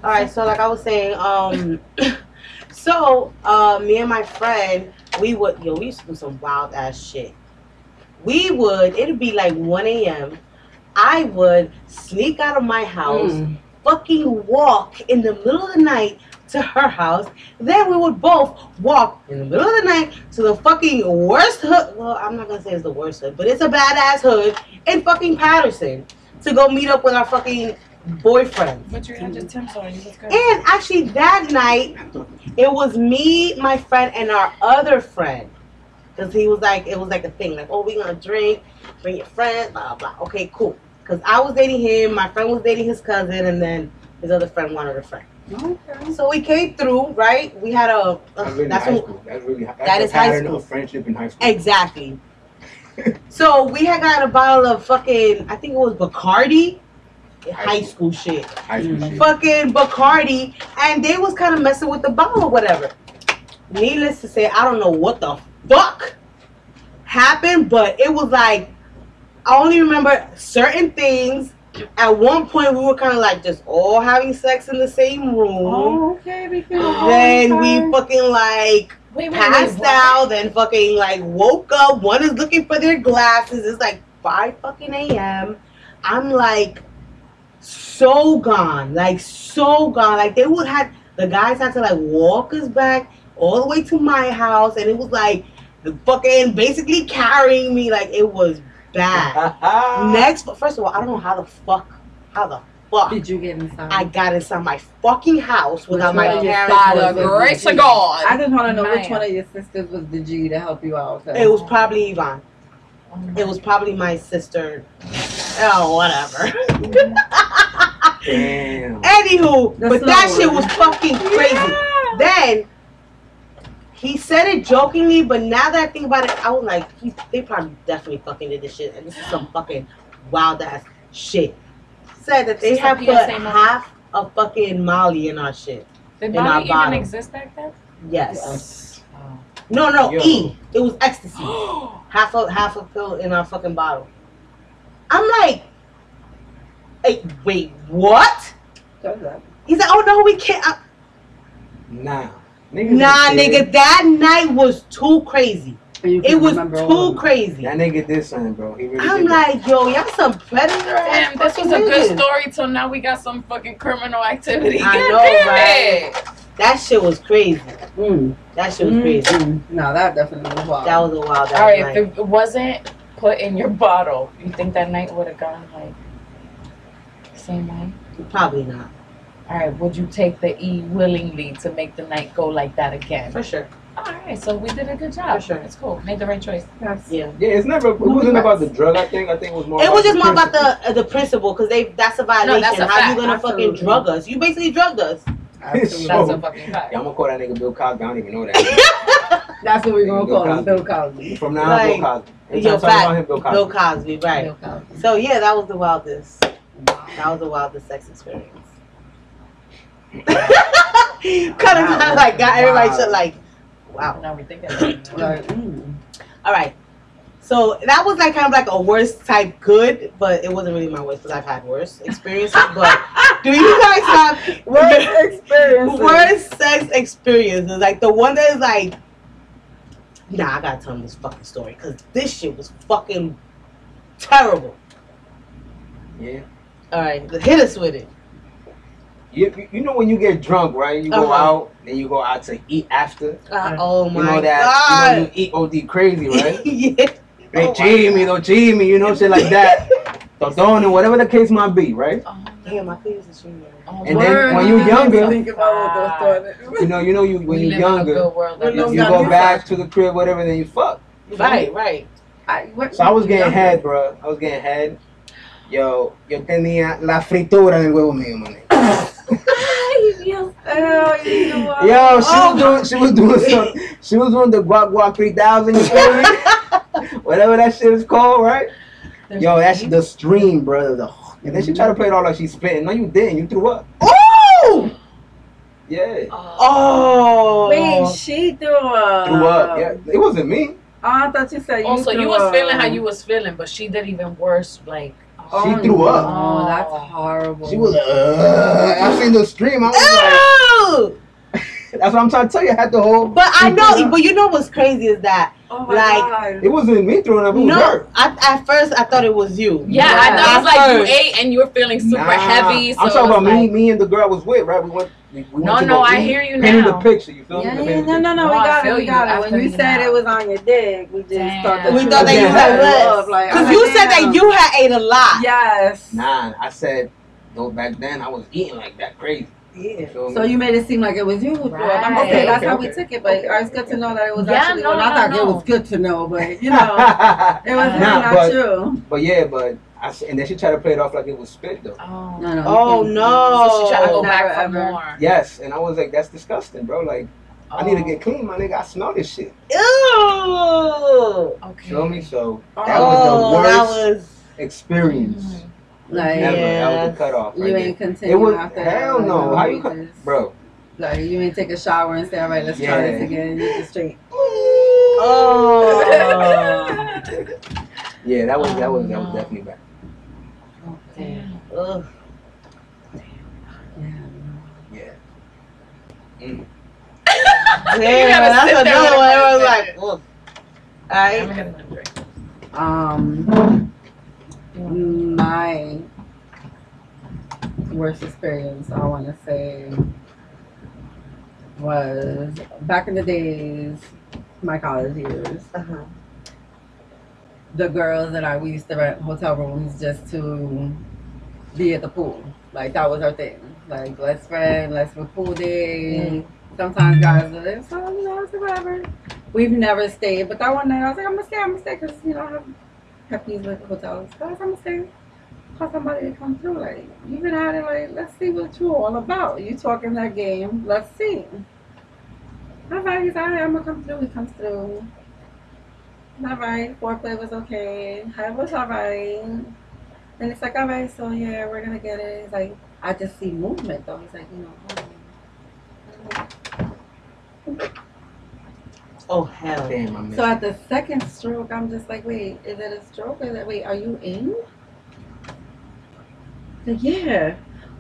All right. So like I was saying, um, so uh, me and my friend, we would yo, we used to do some wild ass shit. We would. It'd be like 1 a.m. I would sneak out of my house, Mm. fucking walk in the middle of the night to her house. Then we would both walk in the middle of the night to the fucking worst hood. Well, I'm not gonna say it's the worst hood, but it's a badass hood in fucking Paterson to go meet up with our fucking boyfriend. But you had your Tim's on, you good. And actually, that night, it was me, my friend, and our other friend. Because he was like, it was like a thing, like, oh, we gonna drink, bring your friends, blah, blah, blah. Okay, cool. Because I was dating him, my friend was dating his cousin, and then his other friend wanted a friend. Okay. So we came through, right? We had a. That's really that's high what- school. That's really that's That the high school. of friendship in high school. Exactly. so we had got a bottle of fucking, I think it was Bacardi. High school shit. High school Mm. shit. fucking Bacardi, and they was kind of messing with the bottle or whatever. Needless to say, I don't know what the fuck happened, but it was like I only remember certain things. At one point, we were kind of like just all having sex in the same room. Oh, okay. We can. Then we fucking like Wait, wait, passed wait, out, then fucking like woke up. One is looking for their glasses. It's like five fucking a.m. I'm like so gone, like so gone. Like they would have the guys had to like walk us back all the way to my house, and it was like the fucking basically carrying me. Like it was bad. Next, but first of all, I don't know how the fuck, how the fuck. Did you get inside? I got inside my fucking house without my Which one of your parents. By the was it? grace of God. I just want to know which one of your sisters was the G to help you out. 'cause- It was probably Yvonne. Oh it was probably my sister. Oh, whatever. Mm-hmm. Damn. Anywho, The but that slow shit was fucking crazy. Then he said it jokingly, but now that I think about it, I was like, he, they probably definitely fucking did this shit, and this is some fucking wild ass shit. Said that they Is this a have put PSA half a fucking Molly in our shit. Did in our Molly even bottle. exist back then? Yes. No, no, Yo. E. It was ecstasy. half a half a pill in our fucking bottle. I'm like, hey, wait, what? Does that? He's like, oh no, we can't. I- Nah. Niggas nah, is dead. nigga, that night was too crazy. It was remember all of too them. crazy. That nigga did something, bro. He really I'm did that. like, yo, y'all some predator Damn, this was a good niggas. story till now we got some fucking criminal activity. I God know, damn right? it. That shit was crazy. Mm. That shit was crazy. Mm. No, that definitely was wild. That was a wild ass All right, night. if it wasn't put in your bottle, you think that night would have gone like the same way? Probably not. All right, would you take the E willingly to make the night go like that again? For sure. All right, so we did a good job. For sure. It's cool. Made the right choice. Yes. Yeah. Yeah, it's never. It wasn't about the drug. I think. I think it was more. It was about just more about the uh, the principle because they that's a violation. No, that's a How fact. you gonna fucking drug us? You basically drugged us. Absolutely. That's So- a fucking fact. Yeah, I'm gonna call that nigga Bill Cosby. I don't even know that. That's what we're gonna Bill call him, Bill Cosby. From now on, Like, Bill Cosby. Anytime yo, fact, about him, Bill Cosby. Bill Cosby, right? Bill Cosby. So yeah, that was the wildest. That was the wildest sex experience. Cut it Wow. like got everybody Wow. shit like, wow. Now we thinking about. Like, mm. All right. So that was like kind of like a worst type good, but it wasn't really my worst because I've had worse experiences. But do you guys have Worst experiences? worst sex experiences? Like the one that is like, nah, I gotta tell them this fucking story because this shit was fucking terrible. Yeah. All right, hit us with it. You, you- you know when you get drunk, right? You go Uh-huh. out, then you go out to eat after. Uh, oh my You know that you know god. you eat OD crazy, right? yeah. They Oh my cheat me, don't cheat me, you know, shit like that. Don't whatever the case might be, right? Oh, Damn, my face is shooting. oh, And then when you're younger- think about what those thoughts. You know, you know, you when we you're live in a younger, world. We're you, no you go back to the crib, whatever, then you fuck. Right, right. I, what, So I was getting younger. head, bro. I was getting head. Yo, yo tenía la fritura en el huevo mío, man. Ay, Dios. Oh, you? Yo, she Oh. was doing, she was doing some, she was doing the gawk gawk three thousand, you feel me? Whatever that shit is called, right? There's Yo, that's the stream, brother. The, and then she tried to play it all like she's spitting. No, you didn't. You threw up. Ooh! Yeah, oh. oh. Wait, she threw up. threw up. Yeah, it wasn't me. Oh, I thought you said you oh, Also, threw you was up. feeling how you was feeling, but she did even worse. Like, Oh, She threw up. Oh, that's horrible. She was like, uh, I seen the stream. I was Ew! like, that's what I'm trying to tell you. I had the whole. But I know, up. but you know what's crazy is that Oh my like- god. It wasn't me throwing up. No, her. I, at first I thought it was you. yeah, Yeah. I it was like At you ate and you were feeling super Nah, heavy. So I'm talking it was about me, like- me and the girl I was with, right? We went. We, we No, no, I hear you Painted now. the picture. You feel Yeah, me? yeah, Painted no, no, no, No, we I got feel it, we you. got I it. When you you said now. it was on your dick, we just Damn. thought that We you thought was that you had love, like, Because oh, you said that damn. you had ate a lot. Yes. Nah, I said, though back then I was eating like that crazy. You Yeah. feel me? So you made it seem like it was you who threw up. I'm Right. okay, that's Okay, how okay. we took it, but it's good to know that it was Yeah, actually. no, well, no, I thought no, it was good to know, but you know, it was really Nah, not but- true. but yeah, but I s- and then she tried to play it off like it was spit though. Oh. No, no. Oh, no. So she tried to go Never, back for ever. more. Yes, and I was like, that's disgusting, bro. Like I need to Oh, get clean, my nigga. I smell this shit. Ew. Okay. Feel me? So Oh, that was the Oh, worst that was. experience Mhm. Like ever. That Yeah. was the cutoff. you right ain't there. continue It was after hell that. no. How you, co- bro? Like you ain't take a shower and say, all right, let's try this again. You just straight. Oh. Yeah, that was that was that was Oh, definitely bad. Damn. Ugh. Yeah. Damn, gotta that's sit there another one. I was like, ugh. I'm Alright. gonna a drink. Um, my worst experience, I want to say, was back in the days, my college years. Uh-huh. The girls that I we used to rent hotel rooms just to be at the pool. Like that was our thing. Like let's friend, let's have a pool day. Sometimes guys are there, so you know, it's whatever. We've never stayed, but that one night I was like, I'm gonna stay, I'm gonna stay, cause you know I have peppies with hotels. So I'm gonna stay. Call somebody to come through, like you've been at it, like let's see what you're all about. You talking that game, let's see. All right, he's all right, I'm gonna come through. He comes through. All right, foreplay was okay. Hi, it was all right. And it's like, all right, so yeah, we're gonna get it. He's like, I just see movement though. He's like, you know. hold on. Oh, hell. Damn, I. So at the second stroke, I'm just like, wait, is it a stroke? Is it, wait, are you in? Like, yeah.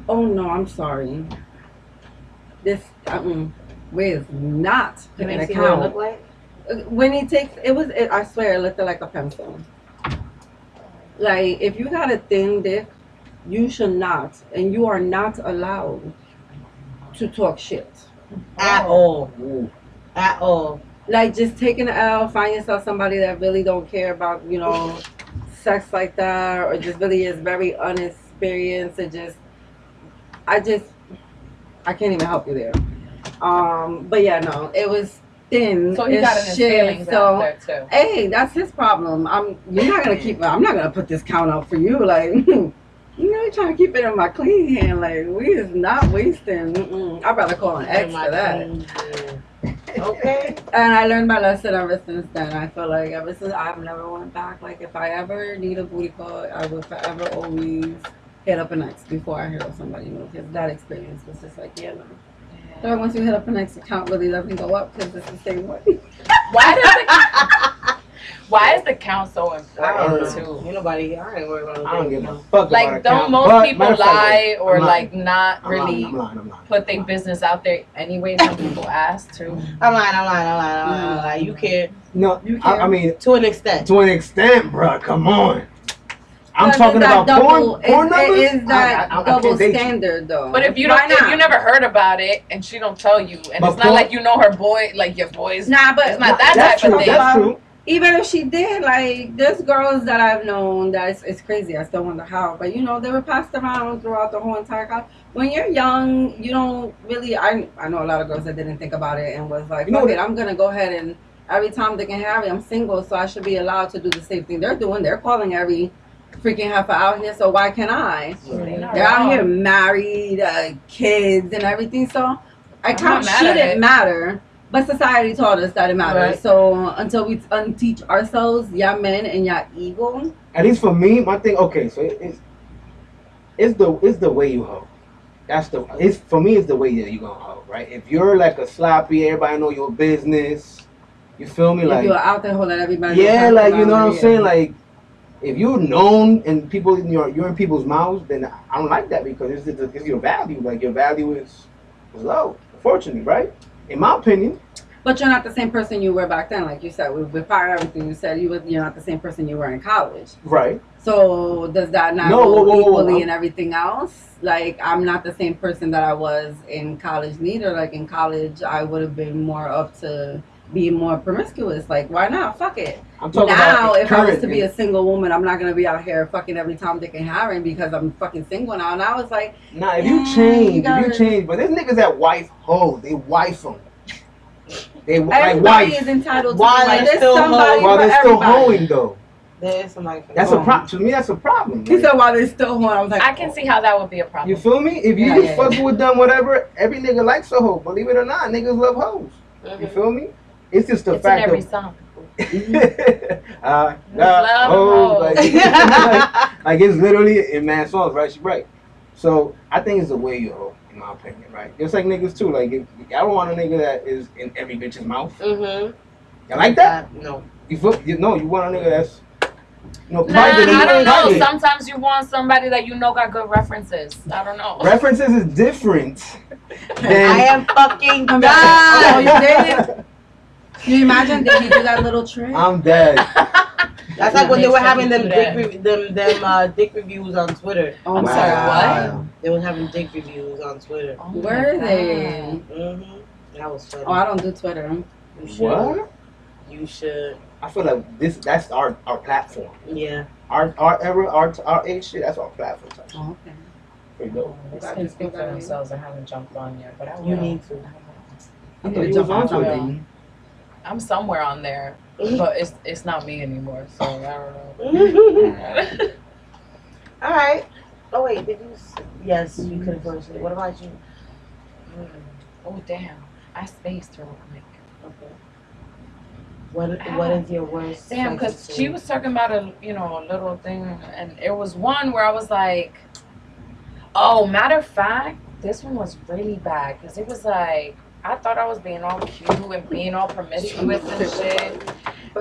Oh no, I'm sorry. This, um, is not Can an I see what it account. like? When he takes, it was, it, I swear, it looked like a pencil. Like, if you got a thin dick, you should not, and you are not allowed to talk shit. At all. At all. like just taking an L, find yourself somebody that really don't care about, you know, sex like that, or just really is very unexperienced and just, I just, I can't even help you there. Um, but yeah, no, it was thin. So he got in his shit, so, out there too. Hey, that's his problem. I'm. You're not gonna keep. I'm not gonna put this count out for you. Like, you know, you're trying to keep it in my clean hand. Like, we is not wasting. Mm-mm. I'd rather call an ex for that. Okay. And I learned my lesson ever since then. I feel like ever since I've never went back. Like if I ever need a booty call, I will forever always hit up an ex before I hit up somebody new. Because that experience was just like, yeah, no. So once you hit up an ex, account, really doesn't go up because it's the same way. Why does it? Why is the count so important don't know. too? Ain't nobody. I ain't worried about I don't give a fuck Like, account, don't most but people matter of fact, lie or I'm like lying. not I'm really lying, I'm lying, I'm lying. put their business out there anyway? Some people ask too. I'm lying. I'm lying. I'm lying. I'm lying. I'm lying. You mm. care No, You I, I can't- mean, to an extent. to an extent, bro. Come on. I'm But talking about double, porn. Porn numbers. is that I- I- I double can't date you. standard though? But if you Why don't, if you never heard about it and she don't tell you, and But it's not porn- like you know her boy, like your boys. Nah, but It's not that type true. of thing. That's um, true. even if she did, like there's girls that I've known that it's, it's crazy. I still wonder how, but you know they were passed around throughout the whole entire college. When you're young, you don't really. I I know a lot of girls that didn't think about it and was like, You know "Fuck what- it, I'm gonna go ahead and every time they can have it, I'm single, so I should be allowed to do the same thing they're doing. They're calling every freaking heifer out here, so why can't I? They're They're out here married, uh, kids, and everything. So I I'm count not mad at shouldn't it. matter, but society taught us that it matters. Right. So until we unteach ourselves, y'all men and y'all ego, At least for me, my thing. Okay, so it- it's it's the it's the way you hoe. That's the it's for me. It's the way that you gonna hoe, right? If you're like a sloppy, everybody know your business. You feel me? if Like you're out there holding everybody. yeah, like you know what I'm yeah. saying? Like if you're known and people in your you're in people's mouths, then I don't like that because it's it's, it's your value. Like your value is is low, unfortunately, right? In my opinion, But you're not the same person you were back then, like you said. With, with part of everything you said, you was you're not the same person you were in college. right? So does that not No, go whoa, whoa, whoa, equally I'm- in everything else? Like I'm not the same person that I was in college neither. Like in college, I would have been more up to being more promiscuous. Like why not? Fuck it. I'm talking Now, about if I was to be a single woman, I'm not gonna be out here fucking every Tom, Dick, and Harry because I'm fucking single now. And I was like, Nah, if you change, you if gotta- you change, but there's niggas that wife hoes, they wife them. They like everybody wife is entitled to. While be like, they're there's still somebody hoeing. while they're still everybody. hoeing though. There is somebody. That's that. a problem. To me, that's a problem. He Like, said while they're still hoeing, I was like, I can see how that would be a problem. you problem. feel me? If you Yeah, just yeah, fucking with them, whatever, every nigga likes a hoe. Believe it or not, niggas love hoes. You Mhm. feel me? It's just the It's in fact every of. song. uh, Love hoes, like, like, like it's literally in mad songs, right? She right. So I think it's the way you hoe, in my opinion, right? Just like niggas too. Like if, I don't want a nigga that is in every bitch's mouth. Mhm. You like that? Uh, no. You feel? You know, you want a nigga that's you know Nah. I don't know. private. Sometimes you want somebody that you know got good references. I don't know. References is different. I am fucking I'm done. Oh, you did? Can you imagine did he do that little trick? I'm dead. That's like when they were having them dick, re- them them uh, dick reviews on Twitter. oh I'm my sorry, God. They were having dick reviews on Twitter. Oh my Were God. they? Mhm. That was funny. Oh, I don't do Twitter. You should. What? You should. I feel like this. That's our our platform. Yeah. Our our era, our our age shit. That's our platform. Type. Oh, okay. Pretty dope. They can speak for themselves. I haven't jumped on yet, but I will. You need to. You I need thought to you jump was on onto it. something. I'm somewhere on there, mm-hmm. but it's it's not me anymore. So I don't know. Mm-hmm. All right. Oh wait, did you? Yes, you could have finished it. What about you? Mm. oh damn! I spaced real quick. Okay. What What is your worst? Ah, damn, because she was talking about a you know a little thing, and it was one where I was like, oh, matter of fact, this one was really bad because it was like I thought I was being all cute and being all promiscuous and shit,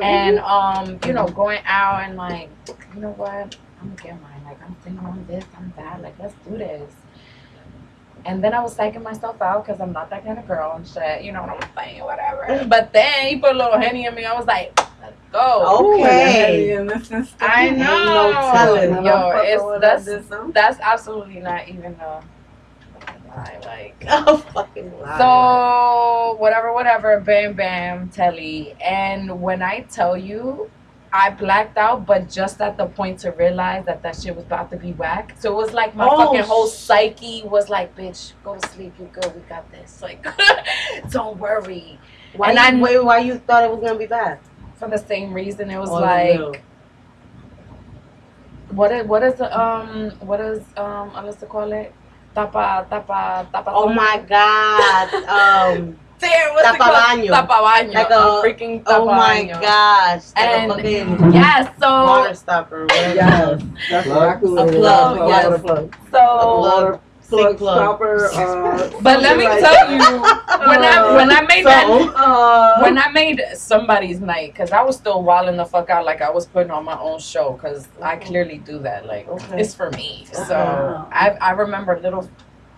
and um, you know, going out and like, you know what, I'm gonna get mine. Like I'm thinking on this, I'm that. Like let's do this. And then I was psyching myself out because I'm not that kind of girl and shit. You know what I'm saying? Whatever. But then he put a little henny in me. I was like, let's go. Okay. I Ain't know. no telling. Yo, it's that's that's absolutely not even a lie. Like Oh fucking so, whatever, whatever. Bam, bam, telly. And when I tell you, I blacked out, but just at the point to realize that that shit was about to be whack. So it was like my Oh, fucking whole psyche was like, "Bitch, go to sleep. You good? We got this. Like, don't worry." why and you, I- wait, why you thought it was gonna be bad? For the same reason, it was Oh, like. no. What is what is the um what is um i Alyssa call it? Tapa tapa tapa. Oh my god. Um. Damn, what's it called? Tapabaño. Tapabaño. Like a, a- freaking tapabaño. Oh my gosh. Like And a fucking yeah, water stopper. Yes, that's Plug? exactly A it is. plug, A yes. water plug. so plug. Plug, plug. stopper. Uh, But let me something tell you, like- when I when I made Something. that Uh, when I made somebody's night, cause I was still wilding the fuck out, like I was putting on my own show, cause I clearly do that. Like Okay. it's for me. So Uh-huh. I I remember little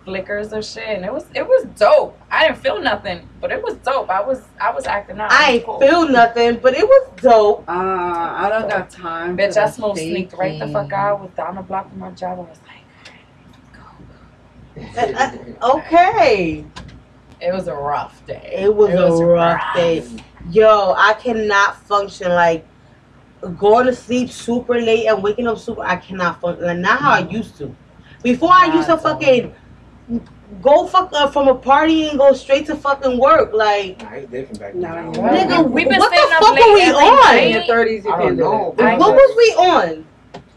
flickers of shit, and it was it was dope. I didn't feel nothing, but it was dope. I was I was acting out. I ain't cool. feel nothing, but it was dope. uh, I don't got time. Bitch, I the smoked sneaked right the fuck out with down the block from my job. I was like, Okay. it was a rough day. It was, a rough day. Yo, I cannot function like going to sleep super late and waking up super. I cannot function. Like, not how I mm-hmm. used to. Before I used to Nah, fucking go fuck up from a party and go straight to fucking work. Like, Nah, it's different back Nah, then. you Well, nigga, we- we've been what the staying fuck late were we on? In your thirties, you I can't don't know, it. bro. I what was we on?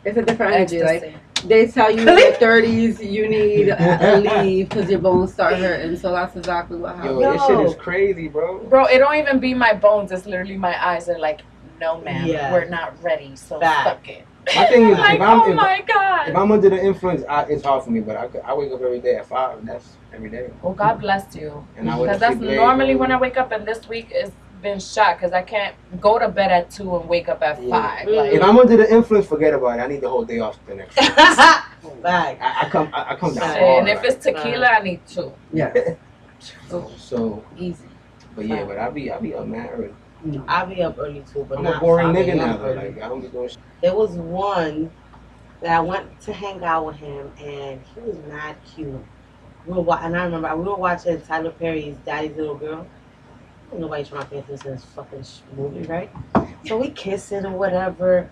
It's a different energy. Like Ecstasy. They tell you in your thirties, you need a, a leave because your bones start hurting. So that's exactly what happened. Yo, happened. this shit is crazy, bro. Bro, it don't even be my bones. It's literally my eyes. They're like, no, man, Yeah. we're not ready. So Fact. suck it. My thing is, like, if I'm oh if, my god. if I'm under the influence, I, it's hard for me. But I, I wake up every day at five, and that's every day. well, God bless you. And I wake Because that's sleep late, normally when I wake up, and this week it's been shot because I can't go to bed at two and wake up at Yeah. five. Like, If I'm under the influence, forget about it. I need the whole day off the next. day. I, I come, I, I come down. Say, and if it's tequila, I need two. Yeah. so, Easy. but yeah, but I be, I be up mad early. I'll be up early too, but I'm not a boring 5 nigga now, though. Like I don't be doing shit. There was one that I went to hang out with him, and he was mad cute. We were and I remember we were watching Tyler Perry's Daddy's Little Girl. Nobody trying to pay attention to this fucking movie, right? So we kissing or whatever,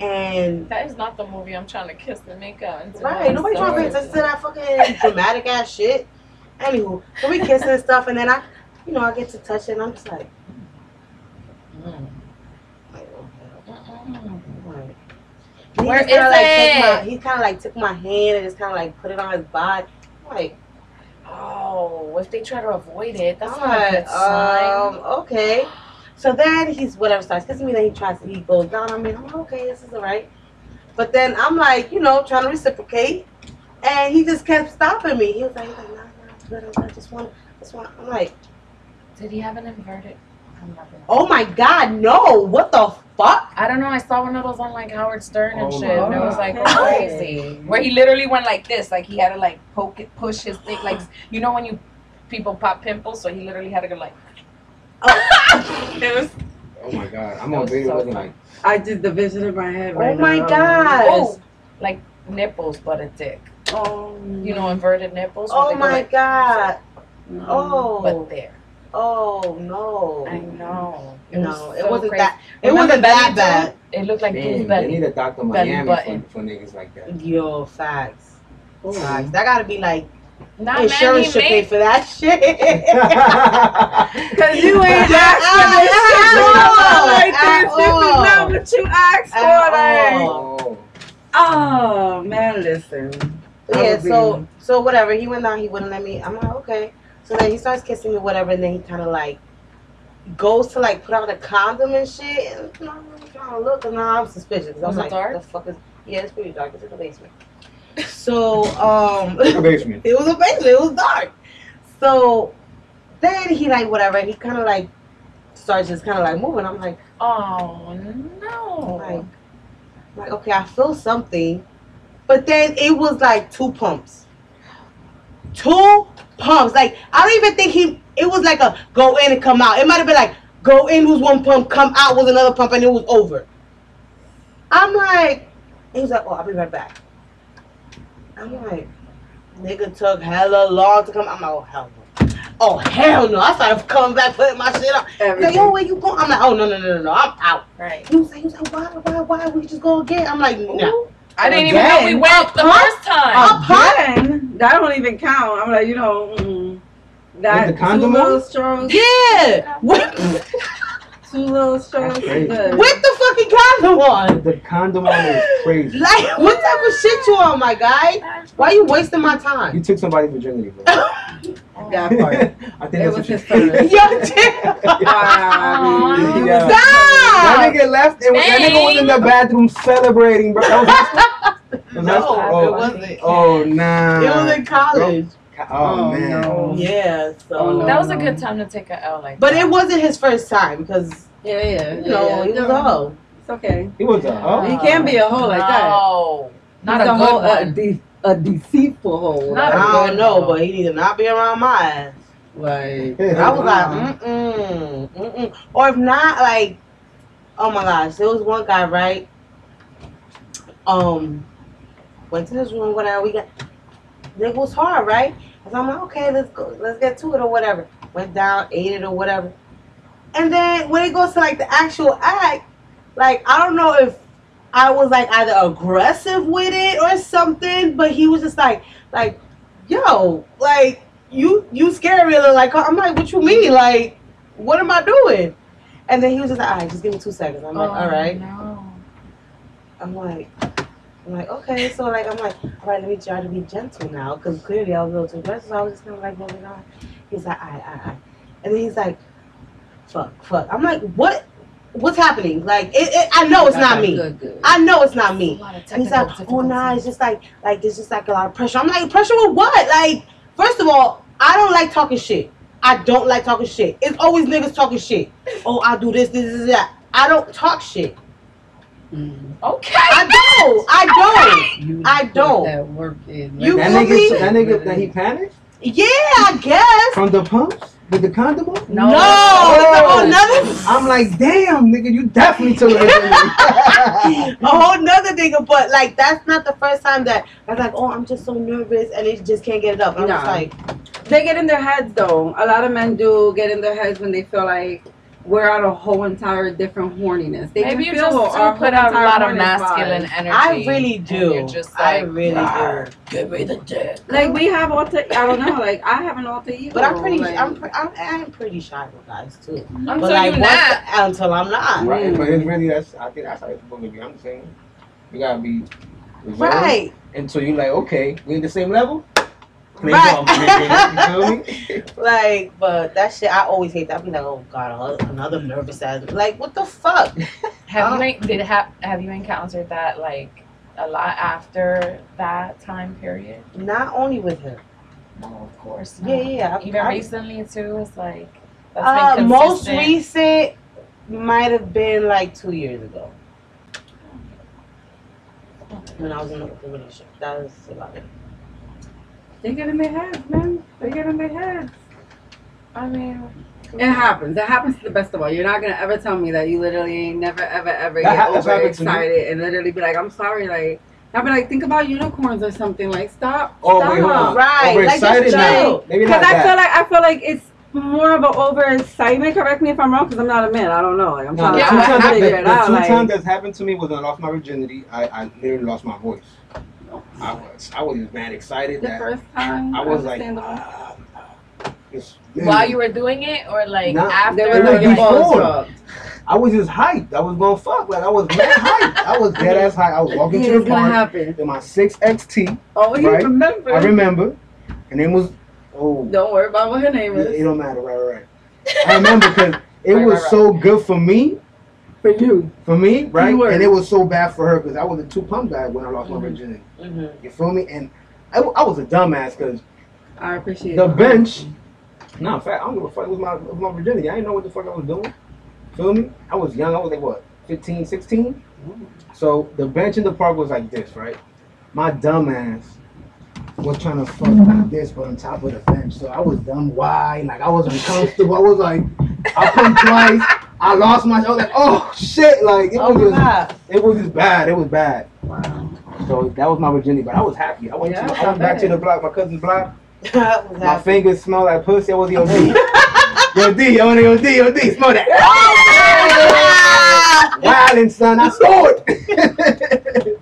and That is not the movie I'm trying to kiss the makeup. right, I'm nobody trying to pay attention to that fucking dramatic ass shit. Anywho, so we kissing and stuff, and then I, you know, I get to touch it, and I'm just like, Mm. like, oh. He Where kinda, is like, it? my- he kind of like took my hand and just kind of like put it on his body. I'm like, Oh, if they try to avoid it, that's I'm not a good sign. um, okay. So then he's whatever starts kissing me. Then he tries to he goes down on me. I'm like, okay, this is alright. But then I'm like, you know, trying to reciprocate, and he just kept stopping me. He was like, he's like, nah, nah, it's good. I'm good. I just want, just want. I'm like, Did he have an inverted? I'm not gonna- oh my god, no! What the fuck? I don't know. I saw one of those on like Howard Stern and Oh shit, and it was like crazy. Where he literally went like this, like he had to like poke it, push his thing, like you know when you people pop pimples, so he literally had to go like. it was Oh my god, I'm That on was video so looking like I did the vision in my head right Oh my now. god! oh, like nipples, but a dick. Oh. You know, inverted nipples. Oh they go my like, god! Mm. Oh, But there. Oh no! I know. No, was it so wasn't crazy. that. It Remember wasn't that Belly bad. It looked like Damn, Blue's they belly. need a Dr. Miami button. for, for niggas like that. Yo, facts. Facts. That gotta be like Not man, insurance he should pay for that shit. Cause you ain't Yeah, asked for this shit. at all, Like at this. This is all. not what you asked for. At Like, oh, oh man, listen. Yeah, so be- so whatever. He went down. He wouldn't let me. I'm like, okay. So then he starts kissing me, whatever, and then he kind of like goes to like put on a condom and shit. And you know, I'm trying to look, and now I'm suspicious. 'cause I'm Was like, dark? the fuck is? Yeah, it's pretty dark. It's in the basement. So um. the basement. It was a basement. It was dark. So then he like whatever. He kind of like starts just kind of like moving. I'm like, Oh no. like, like okay, I feel something, but then it was like two pumps. Two pumps. Like I don't even think he. It was like a go in and come out. It might have been like go in was one pump, come out was another pump, and it was over. I'm like, he was like, oh, I'll be right back. I'm like, nigga took hella long to come. I'm like, oh hell no. Oh hell no! I started coming back, putting my shit on. He's like, yo, where you going? I'm like, oh no no no no no, I'm out. Right. He was like, he was like, why why why we just go again? I'm like, no. I didn't even know we Again? went the Huh? first time. Again, that don't even count. I'm like, you know, mm, that With the condom two little on? strokes, Yeah, with, two little strokes. That's crazy. good. with the fucking condom on. The condom on is crazy. Like, what type of shit you on, my guy? Why you wasting my time? You took somebody's virginity, bro. That part. I think It that's was what you his first. Yo, Jim. Wow. Yeah. Stop! That nigga left and that nigga was in the bathroom celebrating, bro. That was Was No, high school? it Oh, wasn't. oh nah. It was in college. Oh, Oh, man. no. Yeah, so. Oh, no. That was a good time to take a L like But that. it wasn't his first time because Yeah, yeah. you know yeah, he was yeah. a hoe. It's okay. He was a oh. He can't be a hoe like that. No, not He's a good hoe, a, one. de- a deceitful hoe. Not like, I don't know, but he need to not be around my ass. like I was like, mm mm, mm mm. Or if not, like, oh my gosh, there was one guy, right? Um, went to his room, whatever. We got, it was hard, right? So I'm like, okay, let's go, let's get to it or whatever. Went down, ate it or whatever. And then when it goes to like the actual act, like I don't know if I was like either aggressive with it or something, but he was just like, like, yo, like you you scared me. Like I'm like, what you mean? Mm-hmm. Like, what am I doing? And then he was just like, all right, just give me two seconds. I'm like, Oh, all right. No. I'm like, I'm like, okay. So like, I'm like, all right, let me try to be gentle now, because clearly I was a little too aggressive. So I was just kind of like moving on. He's like, all right, all right, all right. And then he's like, fuck, fuck. I'm like, what? What's happening? Like, it, it, I know it's not me. Good, good. I know it's not me. A lot of And he's like, oh nah, it's just like like there's just like a lot of pressure. I'm like, pressure with what? Like, first of all, I don't like talking shit. I don't like talking shit. It's always niggas talking shit. Oh, I'll do this, this, this, that. I don't talk shit. Mm. Okay. I don't. I You I don't. That work in. You That nigga, that nigga, that he panicked don't. Yeah, I guess. from the pumps with the condom on? No. No, oh, oh. it's a nother, I'm like, damn, nigga, you definitely took it. a whole nother nigga. But like, that's not the first time that I was like, oh, I'm just so nervous, and it just can't get it up. I'm just like, They get in their heads though. A lot of men do get in their heads when they feel like we're at a whole entire different horniness. They Maybe you feel just do put out a lot of masculine vibe. energy. I really do. You're just I really do. Give me the dick. Like we have alter. I don't know. Like I have an alter ego. But I'm pretty, like, I'm, pre- I'm, I'm pretty shy with guys too. Until But like you once not. until I'm not. right, but it's mm. really that's I think that's how it's supposed to be. I'm saying you gotta be reserved Right. until you're like, okay, we in the same level. Then Right. you know, you feel me? Like, but that shit, I always hate that. I be like, oh god, another nervous ass. Like, what the fuck? Have Uh, you did have have you encountered that like a lot after that time period? Not only with him. No, of course. Yeah, not. yeah. yeah. I- Even I- recently too, it's like that's Uh, been most recent might have been like two years ago when I was in a relationship. That was about it. They get in their heads, man. They get in their heads. I mean, It happens. It happens to the best of all. You're not gonna ever tell me that you literally ain't never, ever, ever That get ha- that's happened to me. overexcited and literally be like, "I'm sorry." Like, I'll be like, "Think about unicorns or something." Like, stop. Oh stop. wait, hold on. Right, like, just Overexcited? chill. No, maybe Because not I feel like I feel like it's more of an overexcitement. Correct me if I'm wrong, because I'm not a man. I don't know. Like I'm No, trying Yeah, two to times, the, figure it the two Like, times that's happened to me was when I lost my virginity. I, I literally lost my voice. I was I was mad excited the that first time, I was like, understandable. ah, while you were doing it or like Nah, after? they it were like your balls before. I was just hyped. I was gonna fuck. Like I was mad hyped. I was dead ass hyped. I was walking Yeah, to the gonna park happen. in my six XT. Oh, you Right? remember? I remember. Her name was oh Don't worry about what her name is. it, it is. don't matter, right, right, right. I remember because it Right, was right, right. so good for me, For you. for me, right? And it was so bad for her because I was a two pump guy when I lost Mhm. my virginity. Mm-hmm. You feel me? And I, I was a dumbass because I appreciate the it. bench. No, in fact, I don't give a fuck. with my, it was my virginity. I didn't know what the fuck I was doing. Feel me? I was young. I was like, what, 15, 16? So the bench in the park was like this, right? My dumb ass was trying to fuck like this, but on top of the bench. So I was dumb wide. Like, I was uncomfortable. I was like, I pumped twice. I lost my, I was like, oh, shit. Like, it Oh was just, it was just bad. It was bad. Wow. So that was my virginity. But I was happy. I went, Yeah, to, I went back to the block, my cousin's block. My fingers smell like pussy. I was yo D. yo D, yo yo D, yo D, smell that. Wildin' son, I scored.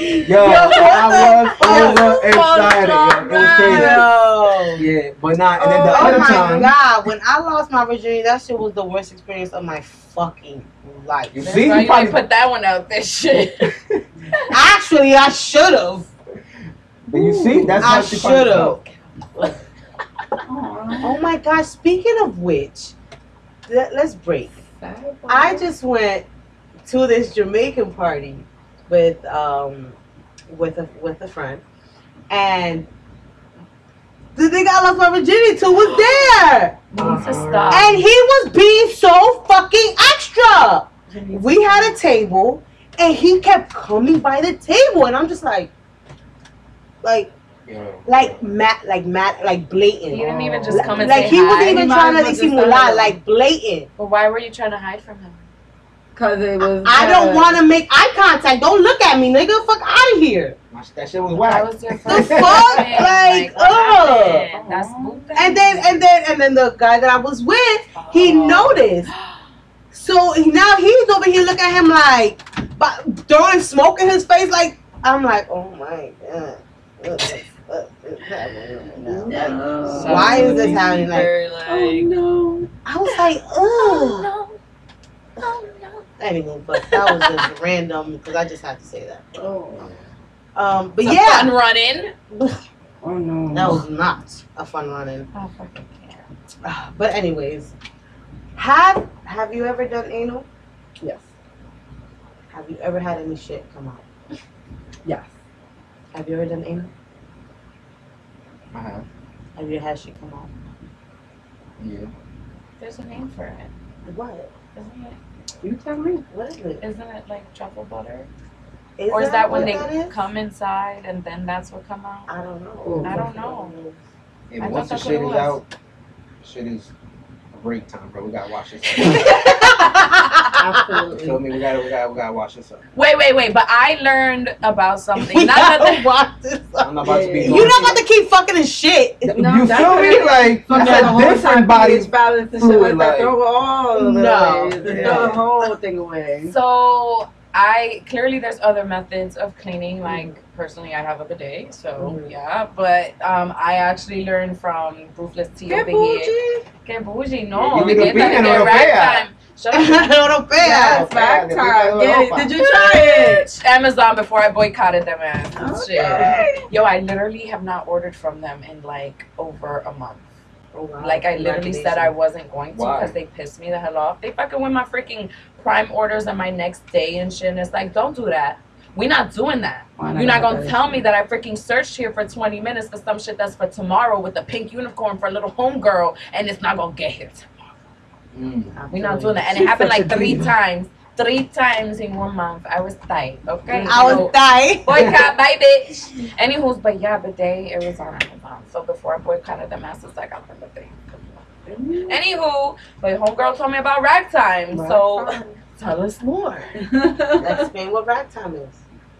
Yo, I was over excited. Yo. It was crazy. Yo. Yeah, but not. And then the oh, oh other my time, god, when I lost my virginity, that shit was the worst experience of my fucking life. you That's see, you you probably, put that one out there. Shit. Actually, I should have. but you see, that's I how she should've. Oh my gosh, speaking of which, let's break. I just went to this Jamaican party with um with a with a friend, and the nigga I lost my virginity to was there, You need stop. and he was being so fucking extra. We had a table, and he kept coming by the table, and I'm just like, like, Yo. like Matt, like Matt, like blatant. He didn't even just come and like say he hi. wasn't even He trying to well just disimular, say like blatant. But why were you trying to hide from him? Cause it was. I don't want to make eye contact. Don't look at me, nigga. Fuck out of here. My, that shit was That was your The fuck? thing. Like, what ugh. That's. And then and then and then the guy that I was with, he Oh. noticed. So now he's over here looking at him like, but throwing smoke in his face. Like I'm like, oh my god. What the fuck is happening right now? Like, No. Why is this happening? Like, Very, Oh no. I was like, ugh. Oh, no. Oh no. Anyway, but that was just random because I just had to say that. Oh. Um, but a yeah, fun running. Oh no. that was not a fun run-in. Oh, fucking can't. Ah, But anyways, have have you ever done anal? Yes. Have you ever had any shit come out? Yes. Have you ever done anal? I have. Have you had shit come out? Yeah. There's a name for it, What? isn't it? You tell me. What is it? Isn't it like truffle butter? Is or is that when they that is? come inside and then that's what come out? I don't know. Ooh. I don't know. Yeah, I once the thought that's what shit is out, shit is a break time, bro. We gotta wash this up. you feel me? We gotta, we gotta, we gotta wash this up. Wait, wait, wait. But I learned about something. We Not gotta that watch this up. I'm not about to be. You're not about to keep fucking in shit. No, you that's feel me? really- Like Fuck that's the a whole different body. pH balance and shit like that. Throw all of it No. away. Just Yeah. throw the whole thing away. So I clearly there's other methods of cleaning. Like personally, I have a bidet, so Mhm. yeah. But um, I actually learned from Ruthless Tea Get over here. bougie. Que bougie, no. You get that get europea. time. Shut up. Europea. Yes, Okay, back time. big Get it. Did you try it? Amazon before I boycotted them, man. Shit. Yo, I literally have not ordered from them in like over a month. Oh, wow. Like I literally said I wasn't going to because they pissed me the hell off. They fucking with my freaking Prime orders on my next day and shit. And it's like, don't do that. We're not doing that. Why You're not gonna tell issue? me that I freaking searched here for 20 minutes for some shit that's for tomorrow with a pink unicorn for a little homegirl and it's not gonna get here. Mm. We're not doing that. And She's it happened like three diva. times. Three times in one month. I was tight. Okay. I was So, dying. boycott, bye bitch. Anywho's, but yeah, bidet, it was on Amazon. So before I boycotted them asses, I got from the bidet. Anywho, but homegirl told me about ragtime. So tell us more. Explain what ragtime is.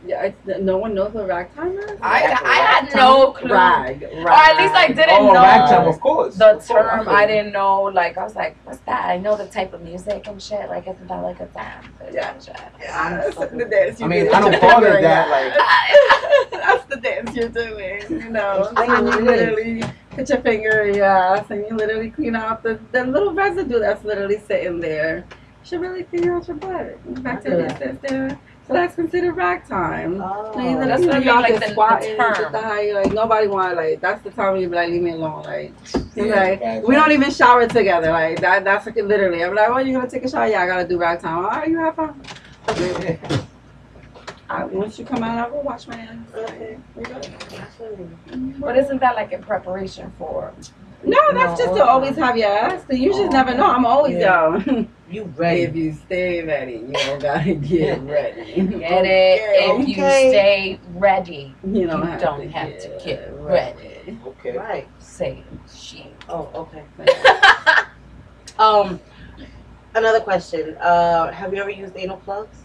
Yeah, it's, no one knows what ragtime is. I, I had no clue. Rag, Or at least I didn't Oh, know ragtime, of course. the Of term. feel I didn't know. Like I was like, what's that? I know the type of music and shit. Like isn't that like a dance? Yeah. Shit. Yeah, that's the dance I mean, do. I don't your call it that, Like that's the dance you're doing, you know. Explain So you it literally put your finger in your ass and you literally clean out the, the little residue that's literally sitting there. You should really clean out your butt. Bacteria Yeah. sits there. So that's considered ragtime. Oh. So you That's literally what I you mean, out like there the- the squatting, term. the high, like nobody want to like that's the time when you be like leave me alone like Yeah, like facts, we don't even shower together like that that's like literally I'm like oh you gonna take a shower yeah I gotta do ragtime all right you have fun I, once you come out I will wash my hands Okay. We. Mm-hmm. But isn't that like in preparation for? No that's just to always have your ass so you just never know I'm always young You ready. if you stay ready you don't gotta get ready Get it? If you stay ready, you don't You have don't to have get to get ready. Okay. Right. say she. Oh, okay. Um, another question. Uh, have you ever used anal plugs?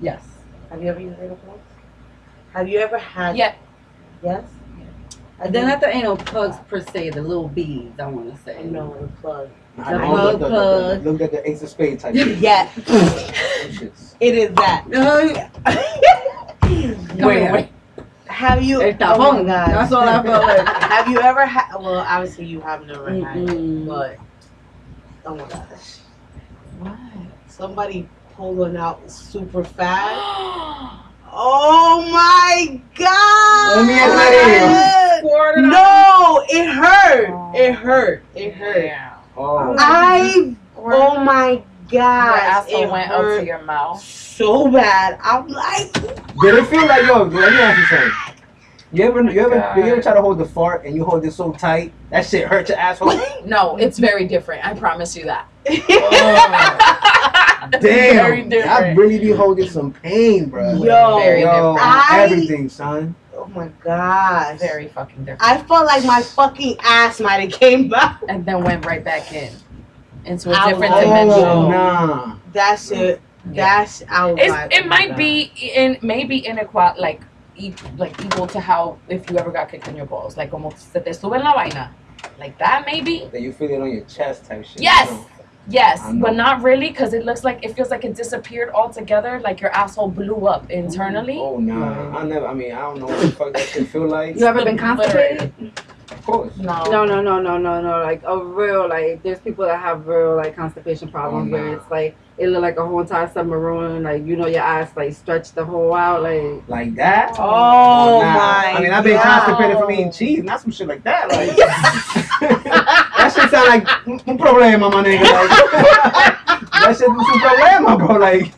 yes Have you ever used anal plugs? Have you ever had? Yeah. Yes. And then not the anal plugs per se the little beads I want to say No, the plug. I The know, plug, look, look, plug. look, look at the ace of spades type shit. Yeah, it is that. Come Wait, here. wait. Have you? El oh my. God. That's all I felt like. Have you ever had? Well, obviously you have never had it, but oh my gosh, What? somebody pulling out super fast. Oh my god! Oh, mi hermano. Squirt it out. No, oh. it hurt. It hurt. Oh. Oh it hurt. Yeah. Oh. I. Oh my Your gosh, it went up to your mouth. so bad. I'm like, Did it feel like yo? Let me ask you something. You ever, you ever, God. you ever try to hold the fart and you hold it so tight that shit hurt your asshole? No, it's very different. I promise you that. Oh, damn. I really be holding some pain, bro. Yo, Very yo, different. I- everything, son. Oh my gosh. very fucking different. I felt like my fucking ass might have came back. and then went right back in into a I different was- dimension. Oh, nah. That shit. Yeah. That's I was It's, it oh might God. be in maybe inequal like e- like equal to how if you ever got kicked in your balls, like almost se te sube la vaina, like that maybe. That you feel it on your chest type shit. Yes. You know? Yes, I but not really because it looks like it feels like it disappeared altogether, like your asshole blew up oh, internally. Oh nah, I never. I mean, I don't know what the fuck that shit feel like. You ever been constipated? Of course. No. No, no, no, no, no, no. Like a real like there's people that have real like constipation problems Oh, where it's like it looked like a whole entire submarine, like you know your ass like stretched the whole out, like Like that? Oh, oh Nah. my I mean, I've been God. constipated from eating cheese, not some shit like that. Like that shit sound like un un problema, my nigga. Like, that shit is some problema, bro. Like,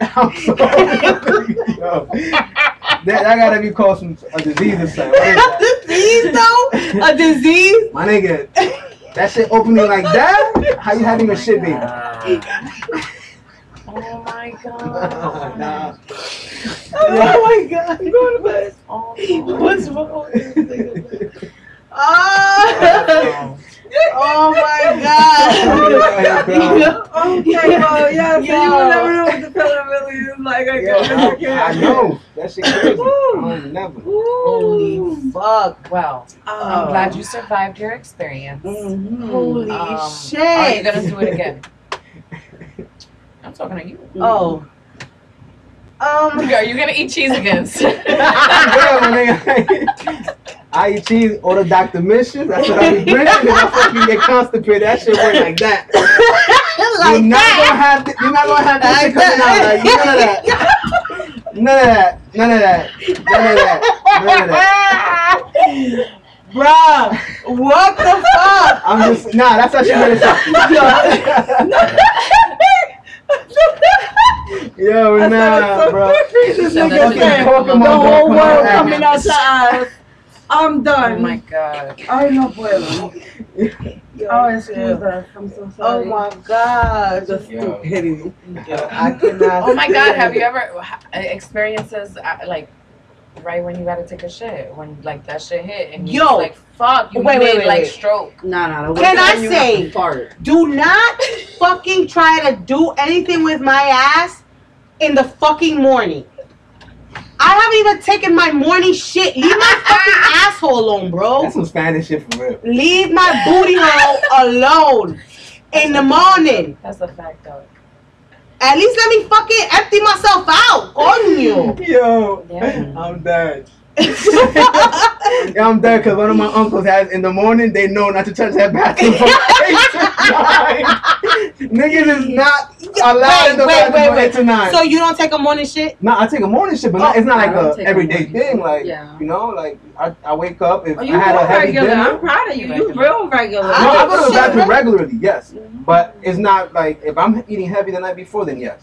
I'm sorry. Yo. That, that gotta be called some a disease or something. What is that? disease though? A disease? My nigga, that shit opening like that? How you having a shit baby? Oh my god. nah. Oh my god. Go to bed. Oh, What's wrong with this nigga? Oh, oh my god. Okay, well, yeah, so you will never know what the feeling really is like. I Yo, guess. I, I know. That shit crazy. I don't never. Holy fuck. Well, I'm glad you survived your experience. Mm-hmm. Holy Um, shit. Are you gonna do it again? I'm talking to you. Oh. Um. Are you gonna eat cheese again? yeah, my nigga. I eat cheese, order Dr. Missions. That's what I be drinking. And I fucking get constipated. That shit work like that. like you're not that. gonna have. th- you're not gonna have that shit coming out. Like none of that. None of that. None of that. None of that. None of that. Bruh, what the fuck? I'm just nah. That's how she made it sound. Yo, nah, bro. This So nigga that's said, what- the whole world coming out your eyes. I'm done. oh my god. Ay, no puedo. Yo, Oh, excuse us. I'm so sorry. Oh my god. The Yo. stupidity. I cannot. Oh my god, have you ever ha- experiences uh, like right when you gotta take a shit when like that shit hit and you Yo. like fuck you Wait, made wait, wait, like wait. stroke. Nah, nah, nah. Can I When you say- Fart. Do not fucking try to do anything with my ass in the fucking morning. I haven't even taken my morning shit. Leave my fucking asshole alone, bro. That's some Spanish shit for real. Leave my booty hole alone in the morning. That's a fact though. At least let me fucking empty myself out. Coño. Yo, Yeah. I'm dead. Yeah, I'm dead because one of my uncles has in the morning. They know not to touch that bathroom from eight to nine. Niggas is not allowed in the Wait, wait, bathroom wait, wait. eight to nine. So you don't take a morning shit? no, I take a morning shit, but oh, not, it's not I like a take a everyday morning thing. Like Yeah. you know, like I, I wake up if Oh, I you had a real heavy regular. dinner. I'm proud of you. You Regular. real regular. No, I go to the bathroom regularly, yes. Mm-hmm. But it's not like if I'm eating heavy the night before, then yes.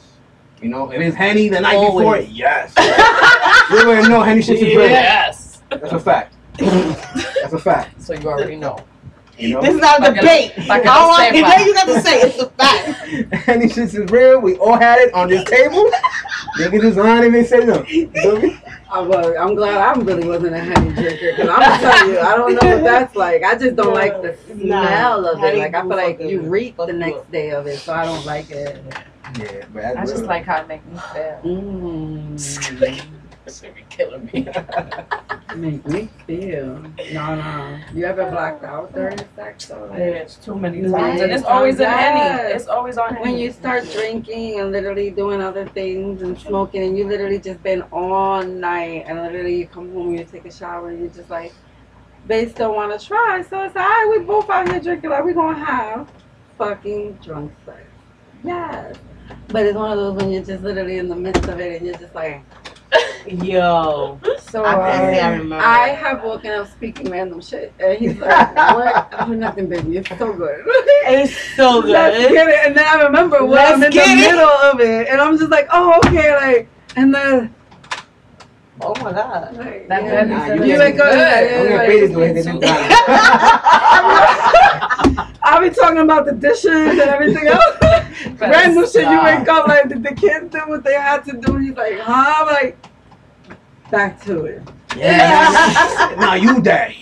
You know, if it's henny the night before, Always. yes. you already know henny shit is real. Yes. That's a fact. That's a fact. So you already know. You know, This is not a Like a- debate. like a I don't want sepa. anything you got to say. It's a fact. henny shit is real. We all had it on this table. Niggas just lying and say no. You feel me? I was, I'm glad I really wasn't a honey drinker because I'm gonna tell you, I don't know what that's like. I just don't like the Nah, smell of it. Like I feel like you it. reek the next day of it, so I don't like it. Yeah, but that's I just like how it make me feel. Mm, This should be killing me. make me feel. No, no. You ever blacked out during sex? Or like, It's too many Yes. times, and it's always in Yes. henny. It's always on henny. when you start drinking and literally doing other things and smoking and you literally just been all night and literally you come home you take a shower and you're just like they still want to try so it's all right we both out here drinking like we gonna have fucking drunk sex yes but it's one of those when you're just literally in the midst of it and you're just like Yo, So I can I um. I have woken up speaking random shit, and he's like, "What? Oh, nothing, baby. It's so good." It's so Let's good. get it. And then I remember when Let's I'm in the it. middle of it, and I'm just like, "Oh, okay." Like, and then Oh my god. like, That yeah. Nah, you it You was wake up good. I'm gonna like, pay this way. They didn't I'll be talking about the dishes and everything else. Better Random shit. You wake up like, did the kids do what they had to do? You like, huh? I'm like, back to it. Yeah. now you die.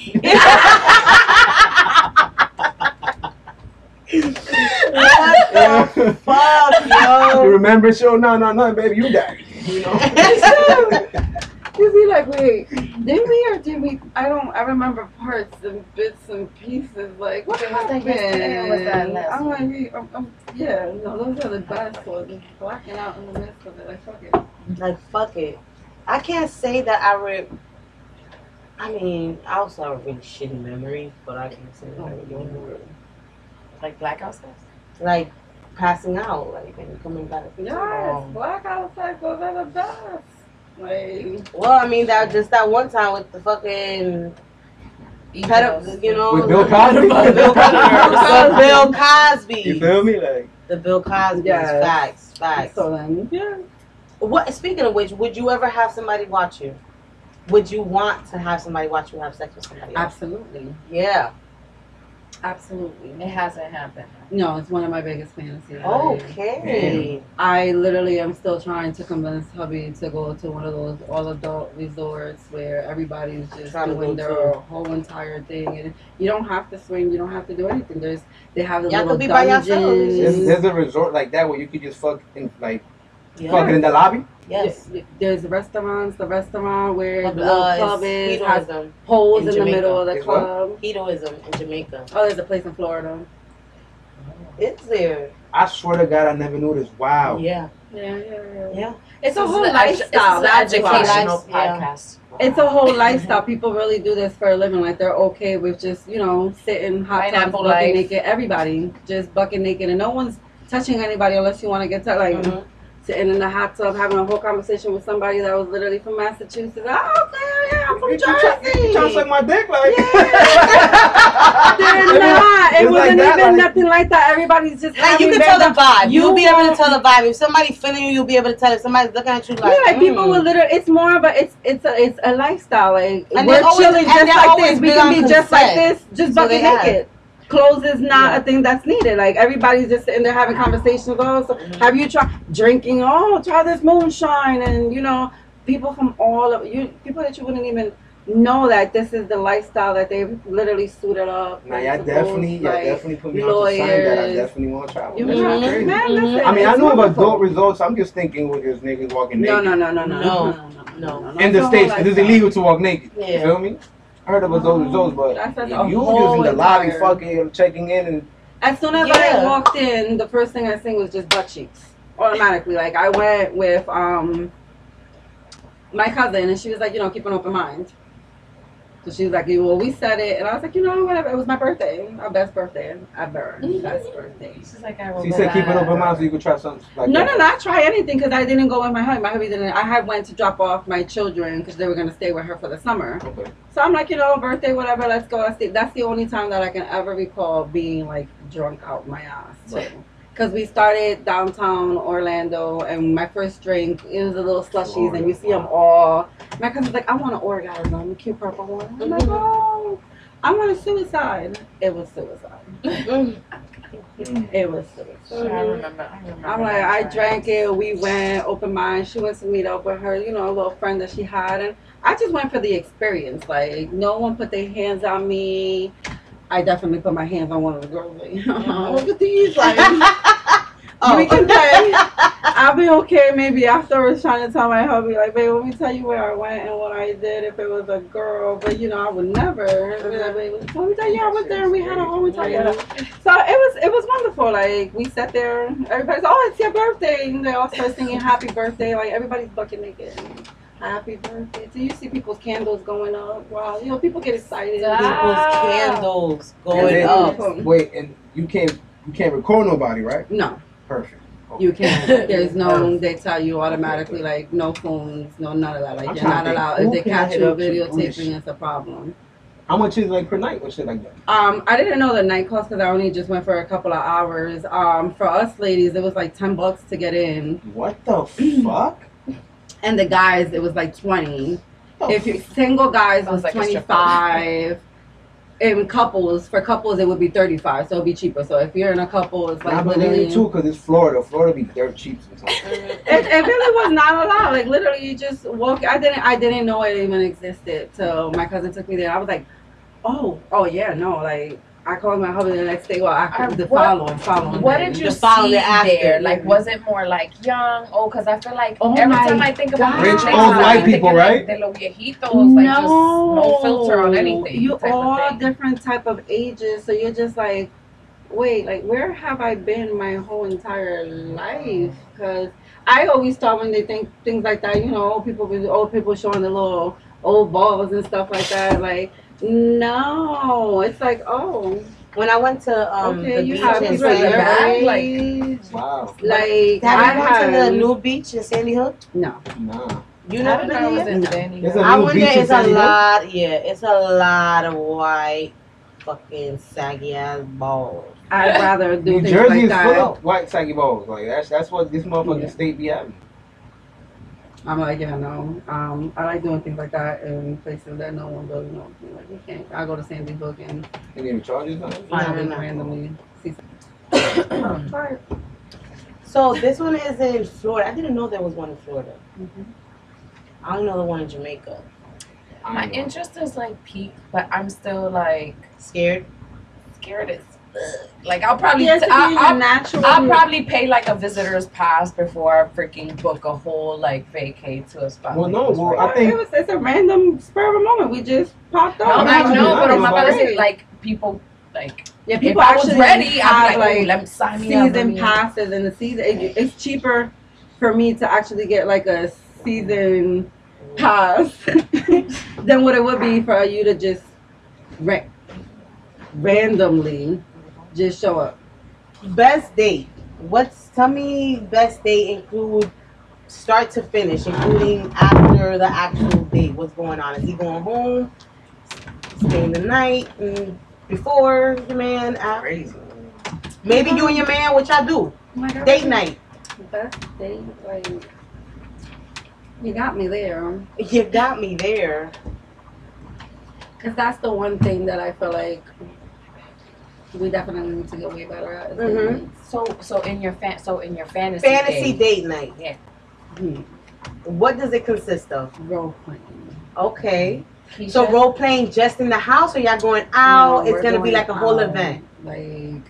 What the fuck, You yo? remember show? Oh, no, no, no, baby, you die. You know. Is he like, wait, did we or did we? I don't. I remember parts and bits and pieces. Like, what happened? yesterday or was that last I'm like, we- I'm, I'm, yeah, no, those are the best ones. Blacking out in the midst of it. Like, fuck it. Like fuck it. I can't say that I re. I mean, I also have a really shitty memory, but I can't say that I remember. Like blackout stuff. Like passing out, like and coming back. Yes, Um, blackout cycles are the best. Like, Well, I mean that just that one time with the fucking pedo, you know, With Bill Cosby? the Bill Cosby, the Bill You Cosby, feel me? Like the Bill Cosby. Yes. Facts, facts. so then, yeah. What? Speaking of which, would you ever have somebody watch you? Would you want to have somebody watch you have sex with somebody else? Absolutely. Yeah. Absolutely. It hasn't happened. No, it's one of my biggest fantasies. Like, Okay. I literally am still trying to convince hubby to go to one of those all adult resorts where everybody's just doing their too. whole entire thing, and you don't have to swing, you don't have to do anything. There's they have the Y'all little could be by yourselves. dungeons. there's, there's a resort like that where you could just fuck in like Yeah. fucking in the lobby. Yes. There's restaurants, the restaurant where Uh, the little club is, has hedonism. holes in in, the middle of the It's what? club. Hedonism in Jamaica. Oh, there's a place in Florida. It's there. I swear to God, I never knew this. Wow. Yeah. Yeah, yeah, yeah. Yeah. It's a whole lifestyle. This That's is an why. educational Yeah. podcast. It's a whole lifestyle. People really do this for a living. Like they're okay with just, you know, sitting hot tubs, bucket life. naked. Everybody just bucket naked, and no one's touching anybody unless you want to get to like Mhm. sitting in the hot tub having a whole conversation with somebody that was literally from Massachusetts. Oh, okay, yeah, I'm from You try- Jersey. you trying to suck my dick, like? They're not. It It's like wasn't that, even like- nothing like that. Everybody's just Like you can tell the vibe. You You'll be able to tell the vibe. If somebody's feeling you, you'll be able to tell. If somebody's looking at you like, yeah, like people mm. will literally. It's more of a. It's it's a it's a lifestyle. Like And we're they always- chilling and just like this. We can on be just like this, just So bucket they have. Naked. Clothes is not Yeah. a thing that's needed. Like everybody's just sitting there having conversations. Oh, so Mhm. have you tried drinking? Oh, try this moonshine, and you know, people from all of you, people that you wouldn't even know that this is the lifestyle that they've literally suited up. Nah, y'all definitely, y'all like, definitely put me on to sign that. I definitely want to travel. You That's know, crazy. man, Mhm. listen, I mean, I know knew of adult results. I'm just thinking with just niggas walking No, naked. no, no, no, no, No. no, No. In the It's a states, whole it is lifestyle. illegal to walk naked. You Yeah. feel me? I heard of adult No, results, but that's- that's you a you whole just in the lobby entire- fucking checking in and As soon as Yeah. I walked in, the first thing I seen was just butt cheeks. Automatically. Like I went with um my cousin and she was like, you know, keep an open mind. So she was like, well, we said it and I was like, you know, whatever, it was my birthday. Our best birthday ever. Best birthday. She's like, I will she said keep an back. open mind so you could try something like No, that. no, not try anything because I didn't go with my hubby. My hubby didn't. I had went to drop off my children because they were gonna stay with her for the summer. Okay. So I'm like, you know, birthday, whatever, let's go. That's the, that's the only time that I can ever recall being like drunk out my ass. Too. Right. Because we started downtown Orlando, and my first drink, it was a little slushies, and you see them all. My cousin's like, I want an orgasm, a cute purple one. I'm like, Mhm. oh, I want a suicide. It was suicide. Mm. It was suicide. I remember. I remember. I'm like, I drank it. We went open mind. She went to meet up with her, you know, a little friend that she had, and I just went for the experience. Like, no one put their hands on me. I definitely put my hands on one of the girls. Like, look at these. Like, Oh. we can play. I'll be okay. Maybe afterwards, trying to tell my hubby, like, babe, let me tell you where I went and what I did. If it was a girl, but you know, I would never. Be like, uh-huh. "Babe, Let me tell you, I went there and we had a whole entire. So it was it was wonderful. Like we sat there, everybody's oh it's your birthday, and they all start singing happy birthday. Like everybody's bucket naked. Happy birthday. So you see people's candles going up. Wow, you know people get excited. Stop. People's candles going then- up. up. Wait, and you can't you can't record nobody, right? No, Perfect. You can't. There's no. They tell you automatically like no phones, no none of that. Like I'm you're not to think, allowed. If they catch hit you up to do this videotaping, shit? it's a problem. How much is it like per night or shit like that? Um, I didn't know the night cost because I only just went for a couple of hours. Um, for us ladies, it was like ten bucks to get in, What the fuck? And the guys it was like twenty. The If you single guys Sounds was like a twenty strip five. In couples, for couples it would be thirty five, so it'd be cheaper. So if you're in a couple, it's I like believe literally. you too, cause it's Florida. Florida be dirt cheap sometimes. It, it really was not a lot Like literally, you just walk. I didn't. I didn't know it even existed till my cousin took me there. I was like, oh, oh yeah, no. Like I called my husband the next day. Well, I Uh, the what- following, following. What day. did you The follow see the after. there? Like, was it more like young? Oh, because I feel like Oh every time I think about God. Rich old white people, right? De los viejitos, like just no filter on anything. You all different type of ages, so you're just like, wait, like where have I been my whole entire life? Because I always thought when they think things like that, you know, old people, old people showing the little old balls and stuff like that. Like, no, it's like, oh, When I went to um okay, the you beach have in Sandy Hook, like- Wow. like have I you gone to the new beach in Sandy Hook? no. no. You I never didn't know been was there? in No. Sandy Hook. a I new went beach there. It's a Sandy Hook? lot. Yeah, it's a lot of white, fucking saggy ass balls. I'd rather do New things Jersey like is that. full of white saggy balls. Like that's that's what this motherfucking Yeah. state be having. I'm like, yeah, no. Um, I like doing things like that in places that no one really knows. Like, you can't. I go to Sandy Hook and Any of the charges? on it? find No, it no. randomly. See some- So this one is in Florida. I didn't know there was one in Florida. Mhm. I only know the one in Jamaica. My interest is like peak, but I'm still like Scared? scared as fuck. Like I'll probably, Yeah, to t- I'll, I'll, natural. I'll probably pay like a visitor's pass before I freaking book a whole like vacay to a spot. Well, like no, well, I think- it was it's a random spur of a moment. We just popped No, up. I no, know, no, but I'm about to say like people like Yeah, people if people I was actually ready, have I'd be like, like oh, let me sign me up. season passes, and the season it, it's cheaper for me to actually get like a season pass than what it would be for you to just ra- randomly just show up. Best date. What's tell me best date include start to finish, including after the actual date. What's going on? Is he going home? Staying the night? Mm, before the man? After? Crazy. Maybe you and your man, which I do. Oh. Date night. Best date, like you got me there. You got me there. Cause that's the one thing that I feel like we definitely need to get way better at. is date Mhm. nights. So so in your fan so in your fantasy Fantasy day, date night. Hmm. What does it consist of? Role playing. Okay. Keisha, So role playing just in the house, or y'all going out? No, it's we're gonna be going like a whole out, event. Like,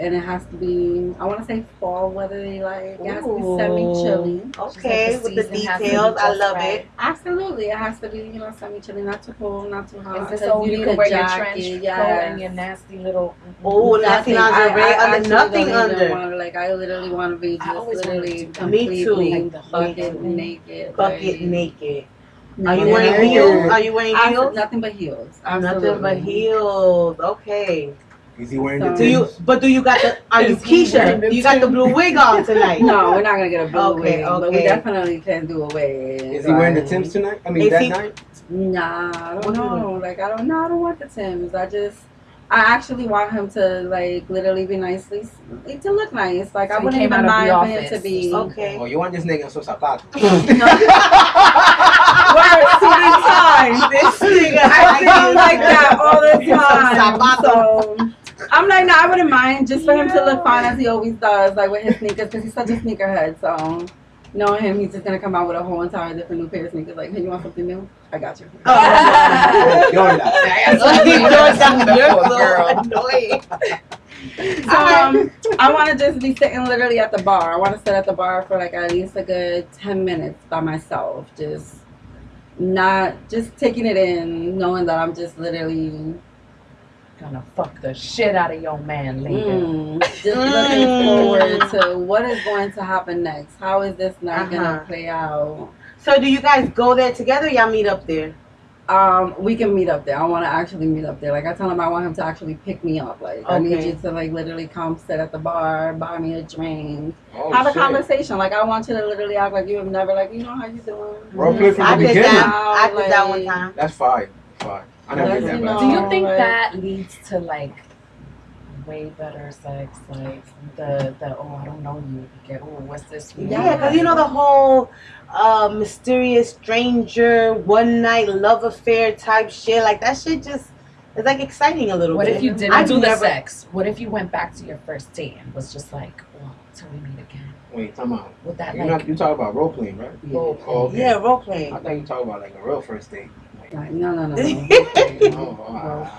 and it has to be. I want to say fall weather. Like, it has to be semi-chilly. Okay, the with the season has to be details, I love right. it. Absolutely, it has to be. You know, semi-chilly, not too cold, not too hot. Is this 'cause so you need can a wear your jacket, trench coat yes. and your nasty little mm-hmm. Oh, nasty Nothing. I- lingerie I under nothing under. wanna, like I literally want to be I just always literally to. Me too. completely Like the bucket hood. naked. Bucket like, naked. Are you wearing no. heels? Are you wearing Abso- heels? Nothing but heels. Nothing but heels. Okay. Is he wearing So- the Do you? But do you got the? Are you Is Keisha? You got the blue wig on tonight. No, we're not gonna get a blue Okay, wig, but we definitely can do a wig. Is he wearing the like- Timbs tonight? I mean Is that he- night? Nah, I don't do you know. Like I don't know. I don't want the Tims. I just. I actually want him to like literally be nicely, to look nice. Like So I wouldn't even out of the mind for him to be. Okay. Oh, you want this nigga in some zapatos? Word, suit and. This nigga. I feel like that all the time. So I'm like, no, I wouldn't mind just for him to look fine as he always does, like with his sneakers, because he's such a sneakerhead. So knowing him, he's just gonna come out with a whole entire different new pair of sneakers. Like, hey, you want something new? I got you. You're not. You're so Girl. annoying. So um, I want to just be sitting literally at the bar. I want to sit at the bar for like at least a good ten minutes by myself, just not just taking it in, knowing that I'm just literally gonna fuck the shit out of your man later. Mm, just looking forward to what is going to happen next. How is this not Uh-huh. gonna play out? So do you guys go there together? Y'all meet up there. Um, we can meet up there. I want to actually meet up there. Like I tell him, I want him to actually pick me up. Like I need you to like literally come sit at the bar, buy me a drink, Oh, have a conversation. Like I want you to literally act like you have never like you know how you doing. Role play from I the did beginning. that. I did that one time. That's fine. Fine. I never did That's, that, Do you Oh, think that leads to like way better sex? Like the the oh I don't know you. you Get oh what's this? Yeah, because you know the whole uh, mysterious stranger, one night love affair type shit. Like that shit just it's like exciting a little What bit. What if you didn't I've do the never- sex? What if you went back to your first date and was just like, well, till we meet again? wait, time out. Would that You're like not you talk about role playing, right? role play? Oh, okay. Yeah, role playing. I thought you talk about like a real first date. Like, Like, no, no, no, no. oh, wow.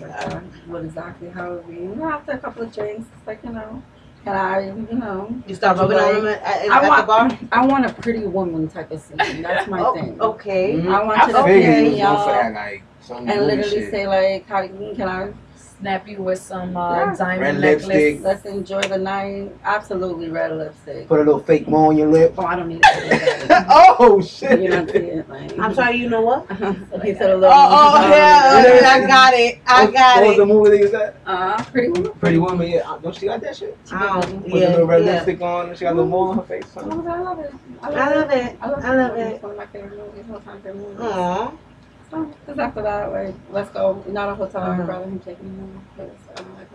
Like, uh, what exactly how it be? You know, after a couple of drinks, it's like you know, can I, you know, You start rubbing on them at, at, I at the want, bar. I want a pretty woman type of scene. That's my Oh, thing. okay. Mhm. I want you to I figured pick you was me going for that like and literally shit. say like, how can I? Snap you with some uh, Yeah. diamond Red necklace. lipstick. Let's enjoy the night. Absolutely red lipstick. Put a little fake mo on your lip. Oh, I don't need to oh shit! You know what I'm? Like, I'm sorry, you know what? he said a Oh, little. oh yeah, Yeah. I got it. I What- got What was the movie that you said? Uh, pretty woman. Pretty Woman. Yeah, uh, don't she got that shit? Oh, Put the yeah, little red yeah. lipstick on. and She got a little mole on her face. I love it. I love it. I love it. I love, I love it. it. It's one of my favorite movies. All time favorite movies. Aw. So, cause after that, like, let's go. Not a hotel. Uh-huh. I'd rather him take me home. Cause I don't like.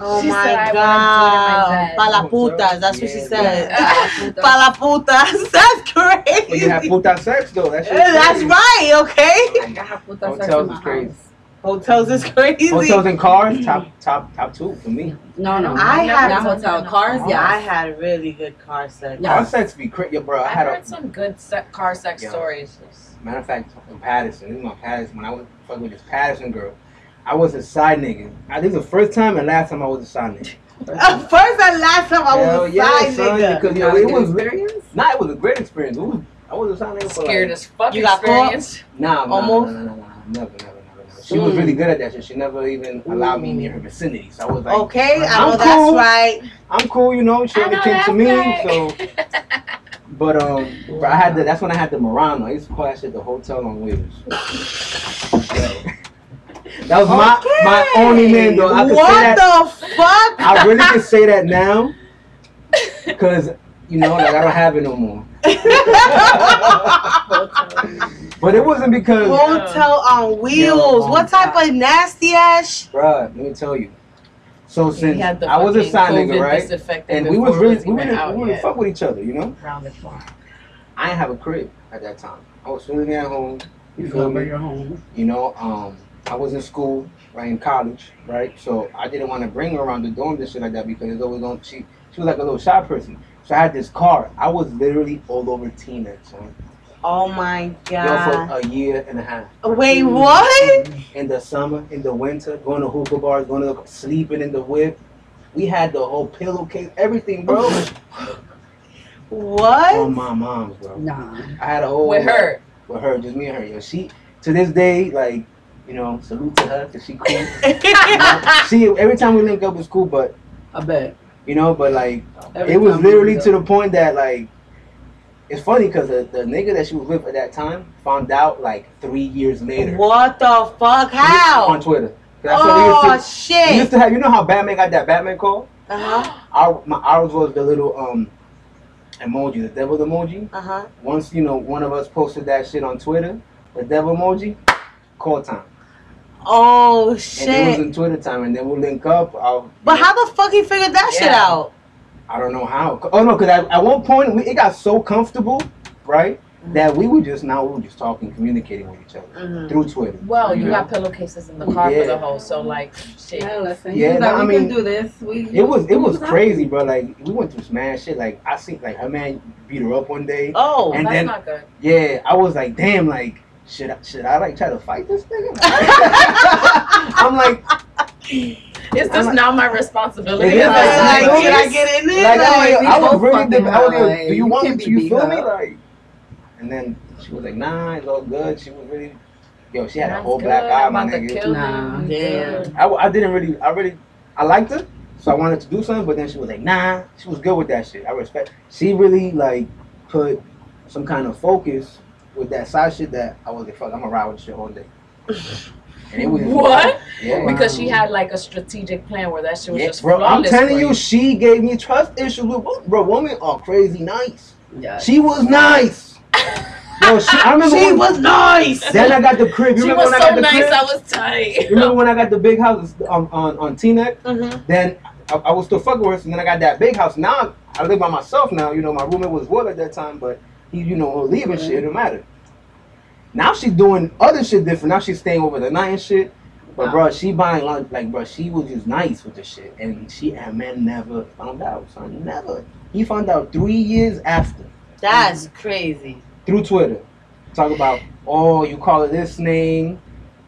Oh She my said, god. wanna Pa la putas. That's what she Yeah. said. Yeah. Pa la putas. That's But crazy. you have puta sex though. That shit. Yeah, That's right, okay? Like, I have put that sex Hotels in my is crazy. house. Hotels is crazy. Hotels and cars, top, top, top two for me. No, no. I not had- not hotel. Cars, Yeah, I had really good car sex. Yeah. Car sex be crazy, yeah, bro. I I've had heard a some good se- car sex Yeah. stories. Matter of fact in Paterson. This is my Paterson. When I was fucking with this Paterson girl, I was a side nigga. I, this is the first time and last time I was a side nigga. Uh, First and last time I Hell was a yeah, side son, nigga. because You know, it good was experience. nah, it was a great experience. It was, I was a side nigga for Scared like, as fuck You got caught? nah, nah, Almost? nah, nah, nah, nah, never, never, never, never. She was Mm. really good at that shit. She never even allowed me near her vicinity. So I was like, Okay, I I'm know cool. that's right. I'm cool, you know. She I only came to me, right. so. But um, I had the, that's when I had the Murano. I used to call that shit the hotel on wheels. that was my my only name though. I could say what that. the fuck? I really can say that now, cause you know, like I don't have it no more. But it wasn't because, Hotel on wheels. What type of nasty ass? bruh. Let me tell you. So He since I was a fucking side nigga, right, and we was before it really we even wouldn't out we wouldn't fuck with each other, you know. Round the clock. I didn't have a crib at that time. I was living at home. You You feel go me? your home. You know, um, I was in school, right in college, right. So I didn't want to bring her around the dorm and shit like that because it's always on. She she was like a little shy person. So I had this car. I was literally all over Tina, son. Oh my Yo, god. for a year and a half. Wait, what? In the summer, in the winter, going to hookah bars, going to sleeping in the whip. We had the whole pillowcase, everything, bro. What? on my mom's, bro. Nah. I had a whole With her. with her, just me and her. Yo, she to this day, like, you know, salute to her because she cool. You know? she every time we link up it's cool, but I bet. you know, but like Every it was literally to the point that like it's funny because the, the nigga that she was with at that time found out like three years later what the fuck? on How? Twitter. That's what Oh we used to, we used shit. to have. You know how Batman got that Batman call? Uh huh. Our my ours was the little um emoji, the devil emoji. Uh huh. Once you know one of us posted that shit on Twitter, the devil emoji, call time. Oh shit! And it was in Twitter time, and then we'll link up. I'll, But how the fuck he figured that shit out? I don't know how. Oh no, because at, at one point we, it got so comfortable, right, that we were just now we were just talking, communicating with each other Mhm. through Twitter. Well, you Yeah. got pillowcases in the car Yeah. for the whole, so like shit. Yeah, listen. Yeah, Yeah, no, I we mean, can do this. We. It was it was we- crazy, bro. Like we went through some mad shit. Like I see, like her man beat her up one day. Oh. And That's then- not good. Yeah, I was like, damn, like should I should I like try to fight this nigga? I'm like, Is I'm this like- now my responsibility? It is, Am like, I like, like, should I get in there? like, Like, I, we I was both really, deb- I was hella, like, do you you want me can't to? be You feel me? Like, and then she was like, nah, it's all good. She was really, yo, she had a whole good. black eye, I'm my about to nigga. Nah. him. Damn. I, I didn't really, I really, I liked her, so I wanted to do something, but then she was like, nah, she was good with that shit. I respect. She really like put some kind of focus with that side shit that I was like, fuck, I'm gonna ride with this shit all day. And it was What? Yeah. Because she had like a strategic plan where that shit was Yeah, just bro, I'm telling you, she gave me trust issues with wo- bro. Women are crazy nice. Yeah. She was nice. Yo, she, I remember She when, was nice. then I got the crib. You She remember was when I so got the nice, crib? I was tight. You remember when I got the big house on on, on Teaneck? Mhm. Then I, I was still fucking with her, and then I got that big house. Now I live by myself now. You know, my roommate was Will at that time, but he, you know, will leave and shit. It don't matter. Now she's doing other shit different. Now she's staying over the night and shit. But Wow. bro, she buying lunch like bro, she was just nice with the shit, and she and man never found out. Son, never. He found out three years after That's crazy. through Twitter. Talk about oh, you call her this name,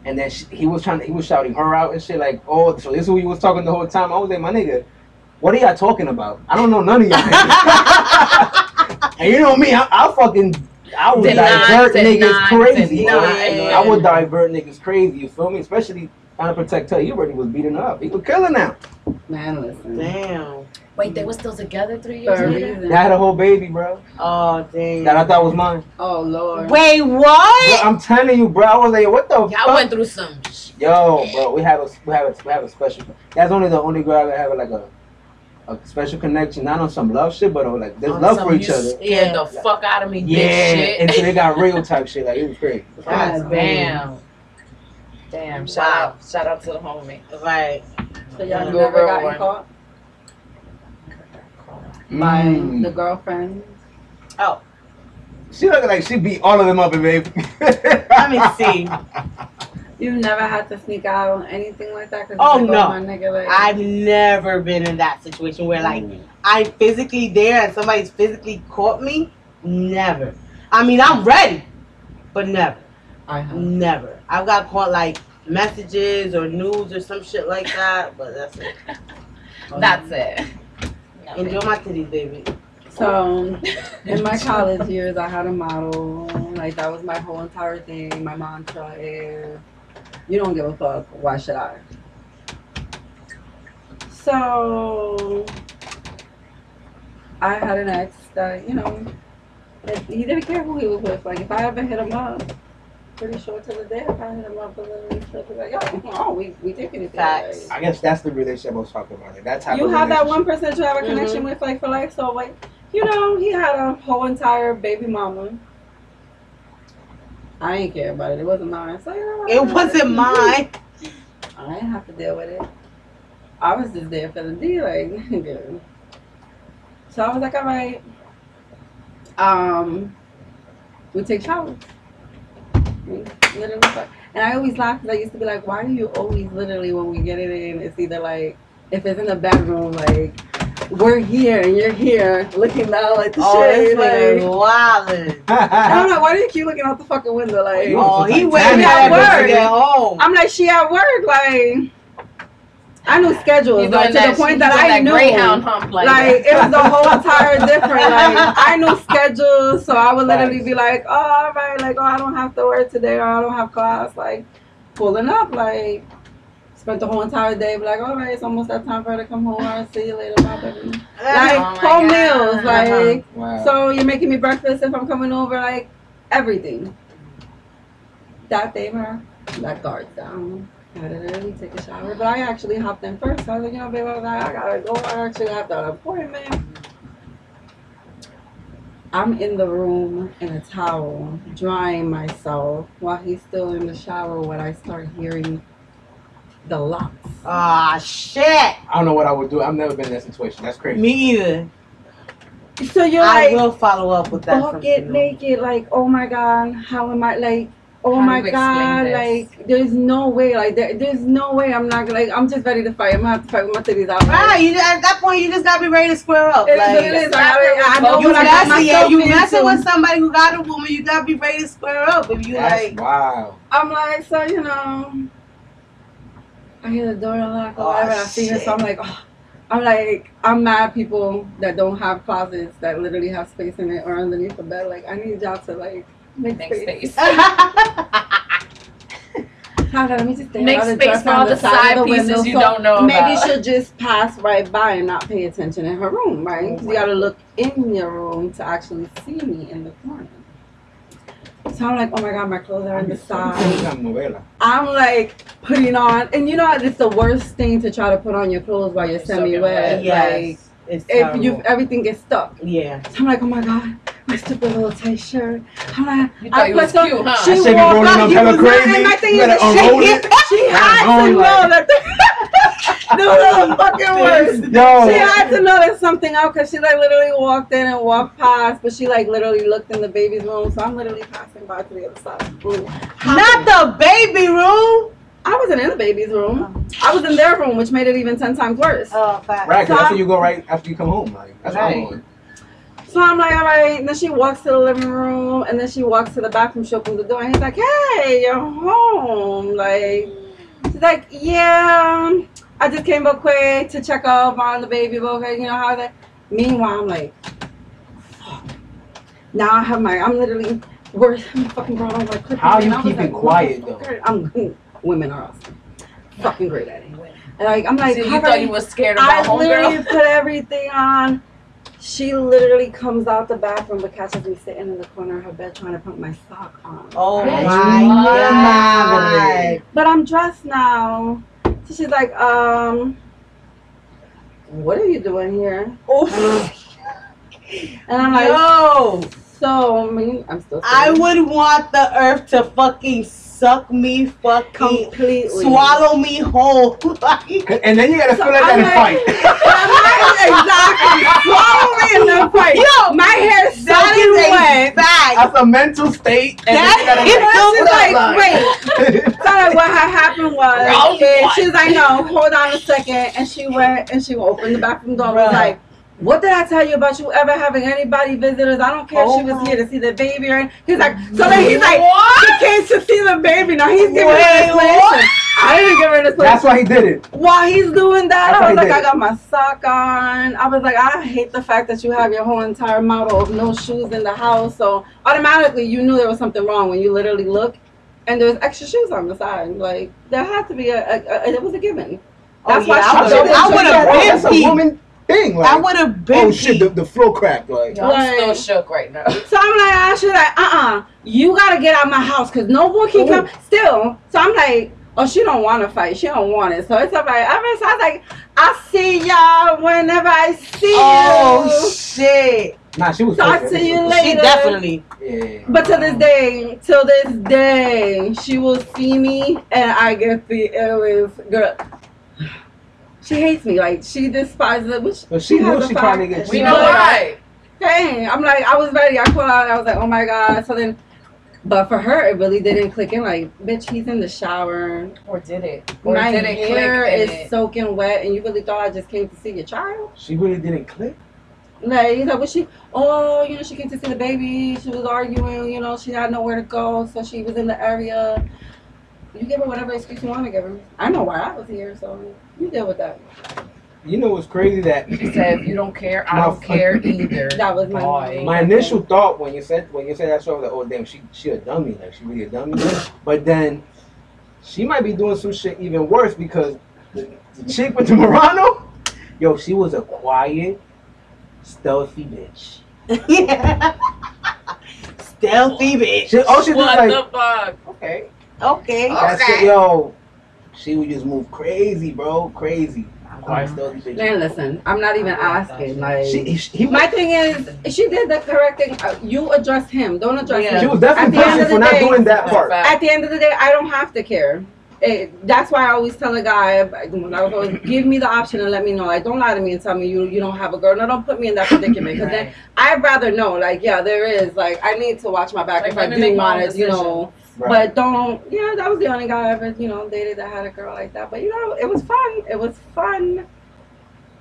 and then she, he was trying. to, He was shouting her out and shit. Like oh, so this is who he was talking the whole time. I was like, my nigga, what are y'all talking about? I don't know none of y'all. and you know me, I, I fucking. I would Deny, divert deny, niggas crazy. deny, I would divert niggas crazy. You feel me? Especially trying to protect her. He already was beating up. He was killing now. Man, listen. Damn. Wait, they were still together three years For a later? They had a whole baby, bro. Oh damn. That I thought was mine. Oh Lord. Wait, Bro, what? I'm telling you, bro. I was like, what the Y'all fuck? went through some. sh- Yo, bro, we have a we have a we have a special. That's only the only girl I ever have like a a special connection. Not on some love shit, but on like there's on love some for each you other. Scared Yeah. the fuck out of me, Yeah, bitch shit. and so they got real type shit. Like it was crazy. That's God Damn. Damn. Shout Wow. out. Shout out to the homie. Right. So y'all Good never girl gotten one. caught by Mm. the girlfriend? Oh. She look like she beat all of them up, babe. Let me see. You never had to sneak out anything like that? 'Cause Oh, like, oh, no. my nigga, like, I've never been in that situation where like mm. I'm physically there and somebody's physically caught me. Never. I mean, I'm ready, but never, I have. never. I've got caught like messages or news or some shit like that, but that's it. That's it. Enjoy my titties, baby. So, in my college years, I had a model. Like, that was my whole entire thing. My mantra is, you don't give a fuck, why should I? So, I had an ex that, you know, like, he didn't care who he was with. Like, if I ever hit him up, pretty sure to the day, if I hit him up, literally, she'll be like, yo, oh, we, we taking it. Facts. I guess that's the relationship I was talking about. Like that type you of have that one relationship. person you have a connection mm-hmm. with like for life so like you know he had a whole entire baby mama i ain't care about it it wasn't mine so you know? It wasn't mine. i didn't have to deal with it i was just there for the d like nigga. so i was like all right um we take showers We literally fuck. and i always laugh because i used to be like why do you always literally when we get it in it's either like if it's in the bedroom like we're here and you're here looking down like the Oh, this shade nigga's like wildin'. I'm like, why do you keep looking out the fucking window? Like, oh, you Oh, he a waiting at at work work. to get home. I'm like, she at work. Like, I knew schedules, He's like doing to the point he's that doing I knew. Greyhound hump like, Like, it was the whole entire different. Like, I knew schedules, so I would literally be like, oh, all right, like, oh, I don't have to work today, or I don't have class. Like, pulling up, like. Spent the whole entire day, like, all right, it's almost that time for her to come home. I'll see you later, bye, baby. Like, Oh my home God. meals, like, wow. so you're making me breakfast if I'm coming over, like everything. That day, man, that guard's down. Had it early, take a shower, but I actually hopped in first. So I was like, you know, babe, I, like, I gotta go. I actually have that appointment. I'm in the room in a towel, drying myself while he's still in the shower. When I start hearing the locks. Ah, shit. I don't know what I would do. I've never been in that situation. That's crazy. Me either. So you're I like, will follow up with that. from bucket Sanu. naked, like, oh my god, how am I like? Oh How my god, like there's no way, like there, there's no way I'm not gonna like I'm just ready to fight. I'm gonna have to fight with my titties out. Right, you at that point you just gotta be ready to square up. It is like, what it is. Like, I, I know You what I got messing, yeah, you messing into. with somebody who got a woman, you gotta be ready to square up. If you That's like, wow. I'm like, so you know, I hear the door unlock or Oh, whatever. and I see her, so I'm like, oh. I'm like, I'm mad people that don't have closets that literally have space in it or underneath the bed. Like, I need y'all to like make, Make space. space. Let me just stay Make space for all the the side side pieces window, you so don't know Maybe about. she'll just pass right by and not pay attention in her room, right? Oh you gotta look in your room to actually see me in the corner. So So I'm like, oh my god, my clothes are in the side. I'm like putting on, and you know it's the worst thing to try to put on your clothes while you're semi-wet. Like Yes. It's if you everything gets stuck. Yeah. So I'm like, oh my god, my stupid little tight shirt. I'm like, You thought I you was put some- cute, huh? She That shit be walked rolling up, up you hella was not- crazy. and my thing You is unroll she, it. she oh had to unroll know that the, the fucking worst. Yo. She had to know there's something out because she like literally walked in and walked past, but she like literally looked in the baby's room. So I'm literally passing by to the other side. Boom. Not the baby room. I wasn't in the baby's room. I was in their room, which made it even ten times worse. Oh, fact. Right, 'cause So that's where you go right after you come home. Like that's what I'm Right. So I'm like, all right. And then she walks to the living room, and then she walks to the bathroom. She opens the door, and he's like, hey, you're home. Like, she's like, yeah, I just came up quick to check up on the baby. Okay, you know how that. Meanwhile, I'm like, fuck. Now I have my, I'm literally, where's my fucking brought on like How you and I was like, quiet, motherfucker, I'm, women are awesome. Fucking great at it. And like, I'm like, So you all thought right. you was scared I literally homegirl? put everything on. She literally comes out the bathroom but catches me sitting in the corner of her bed trying to put my sock on. Oh Bitch, my what? god. But I'm dressed now. So she's like, um, what are you doing here? Oh, And I'm like, yo, so I mean, I'm still I would want the earth to fucking suck me, fucking completely swallow me whole. Like, And then you gotta So feel like that I'm and like- fight. exactly. Swallow me in the fight. Yo, my hair's that soaking is a wet. That's a mental state. And That then is you gotta She's like, wait. wait. So like, what had happened was, Wrong is she was like, no, hold on a second, and she went and she opened the bathroom door. and Was like, what did I tell you about you ever having anybody visitors? I don't care if she Oh was here to see the baby or he's like, so then he's like, What? she came to see the baby. Now he's giving her Wait, an explanation. I didn't give her an That's why he did it. While he's doing that, That's I was like, I got my sock on. I was like, I hate the fact that you have your whole entire model of no shoes in the house. So automatically, you knew there was something wrong when you literally look, and there's extra shoes on the side. Like there had to be a, a, a it was a given. Oh, That's oh, why yeah, she I was would have. I would have been That's a woman thing. Like, I would have been. oh shit, the, the floor cracked. Like, Yo, I'm still shook right now. So I'm like, ah, she's like, uh, uh you gotta get out my house because no one can come. Still, so I'm like. Oh, she don't want to fight. She don't want it. So it's all right. I was, I was like, I see y'all whenever I see Oh you. Oh shit! nah, she was. Talk perfect. to you She later. definitely. Yeah. But to this day, till this day, she will see me and I get the illest girl. She hates me. Like she despises it. Which But she has knew a she fact. probably get We know on. why. Hey, I'm like, I was ready. I called out. I was like, oh my god. So then, but for her, it really didn't click in. Like, bitch, he's in the shower. Or did it? Or my did it hair click in is it? soaking wet, and you really thought I just came to see your child? She really didn't click. Like, he's like, was she? Oh, you know, she came to see the baby. She was arguing. You know, she had nowhere to go, so she was in the area. You give her whatever excuse you want to give her. I know why I was here, so you deal with that. You know what's crazy that She said, if you don't care, I My don't care either. That was my Boy. my initial thought when you said when you said that, so I was like, oh damn, she she a dummy, like she really a dummy. but then she might be doing some shit even worse because the, the chick with the Murano, yo, she was a quiet, stealthy bitch. Yeah. Stealthy bitch. She, oh, she just what like the fuck? okay, Okay. that's it, yo. She would just move crazy, bro, crazy. Quiet, stealthy bitch. Man, listen, I'm not even asking. Like, She, he, he, my thing is, she did the correct thing. Uh, You address him. Don't address Yeah. she was definitely At the end pushing of for the not day- doing that part. At the end of the day, I don't have to care. It, that's why I always tell a guy, when I was always, give me the option and let me know. Like, don't lie to me and tell me you you don't have a girl. No, don't put me in that predicament. Because then I'd rather know. Like, yeah, there is. Like, I need to watch my back Like, if I let me do make want own it. You know. Right. But don't. Yeah, that was the only guy I ever you know dated that had a girl like that. But you know, it was fun. It was fun.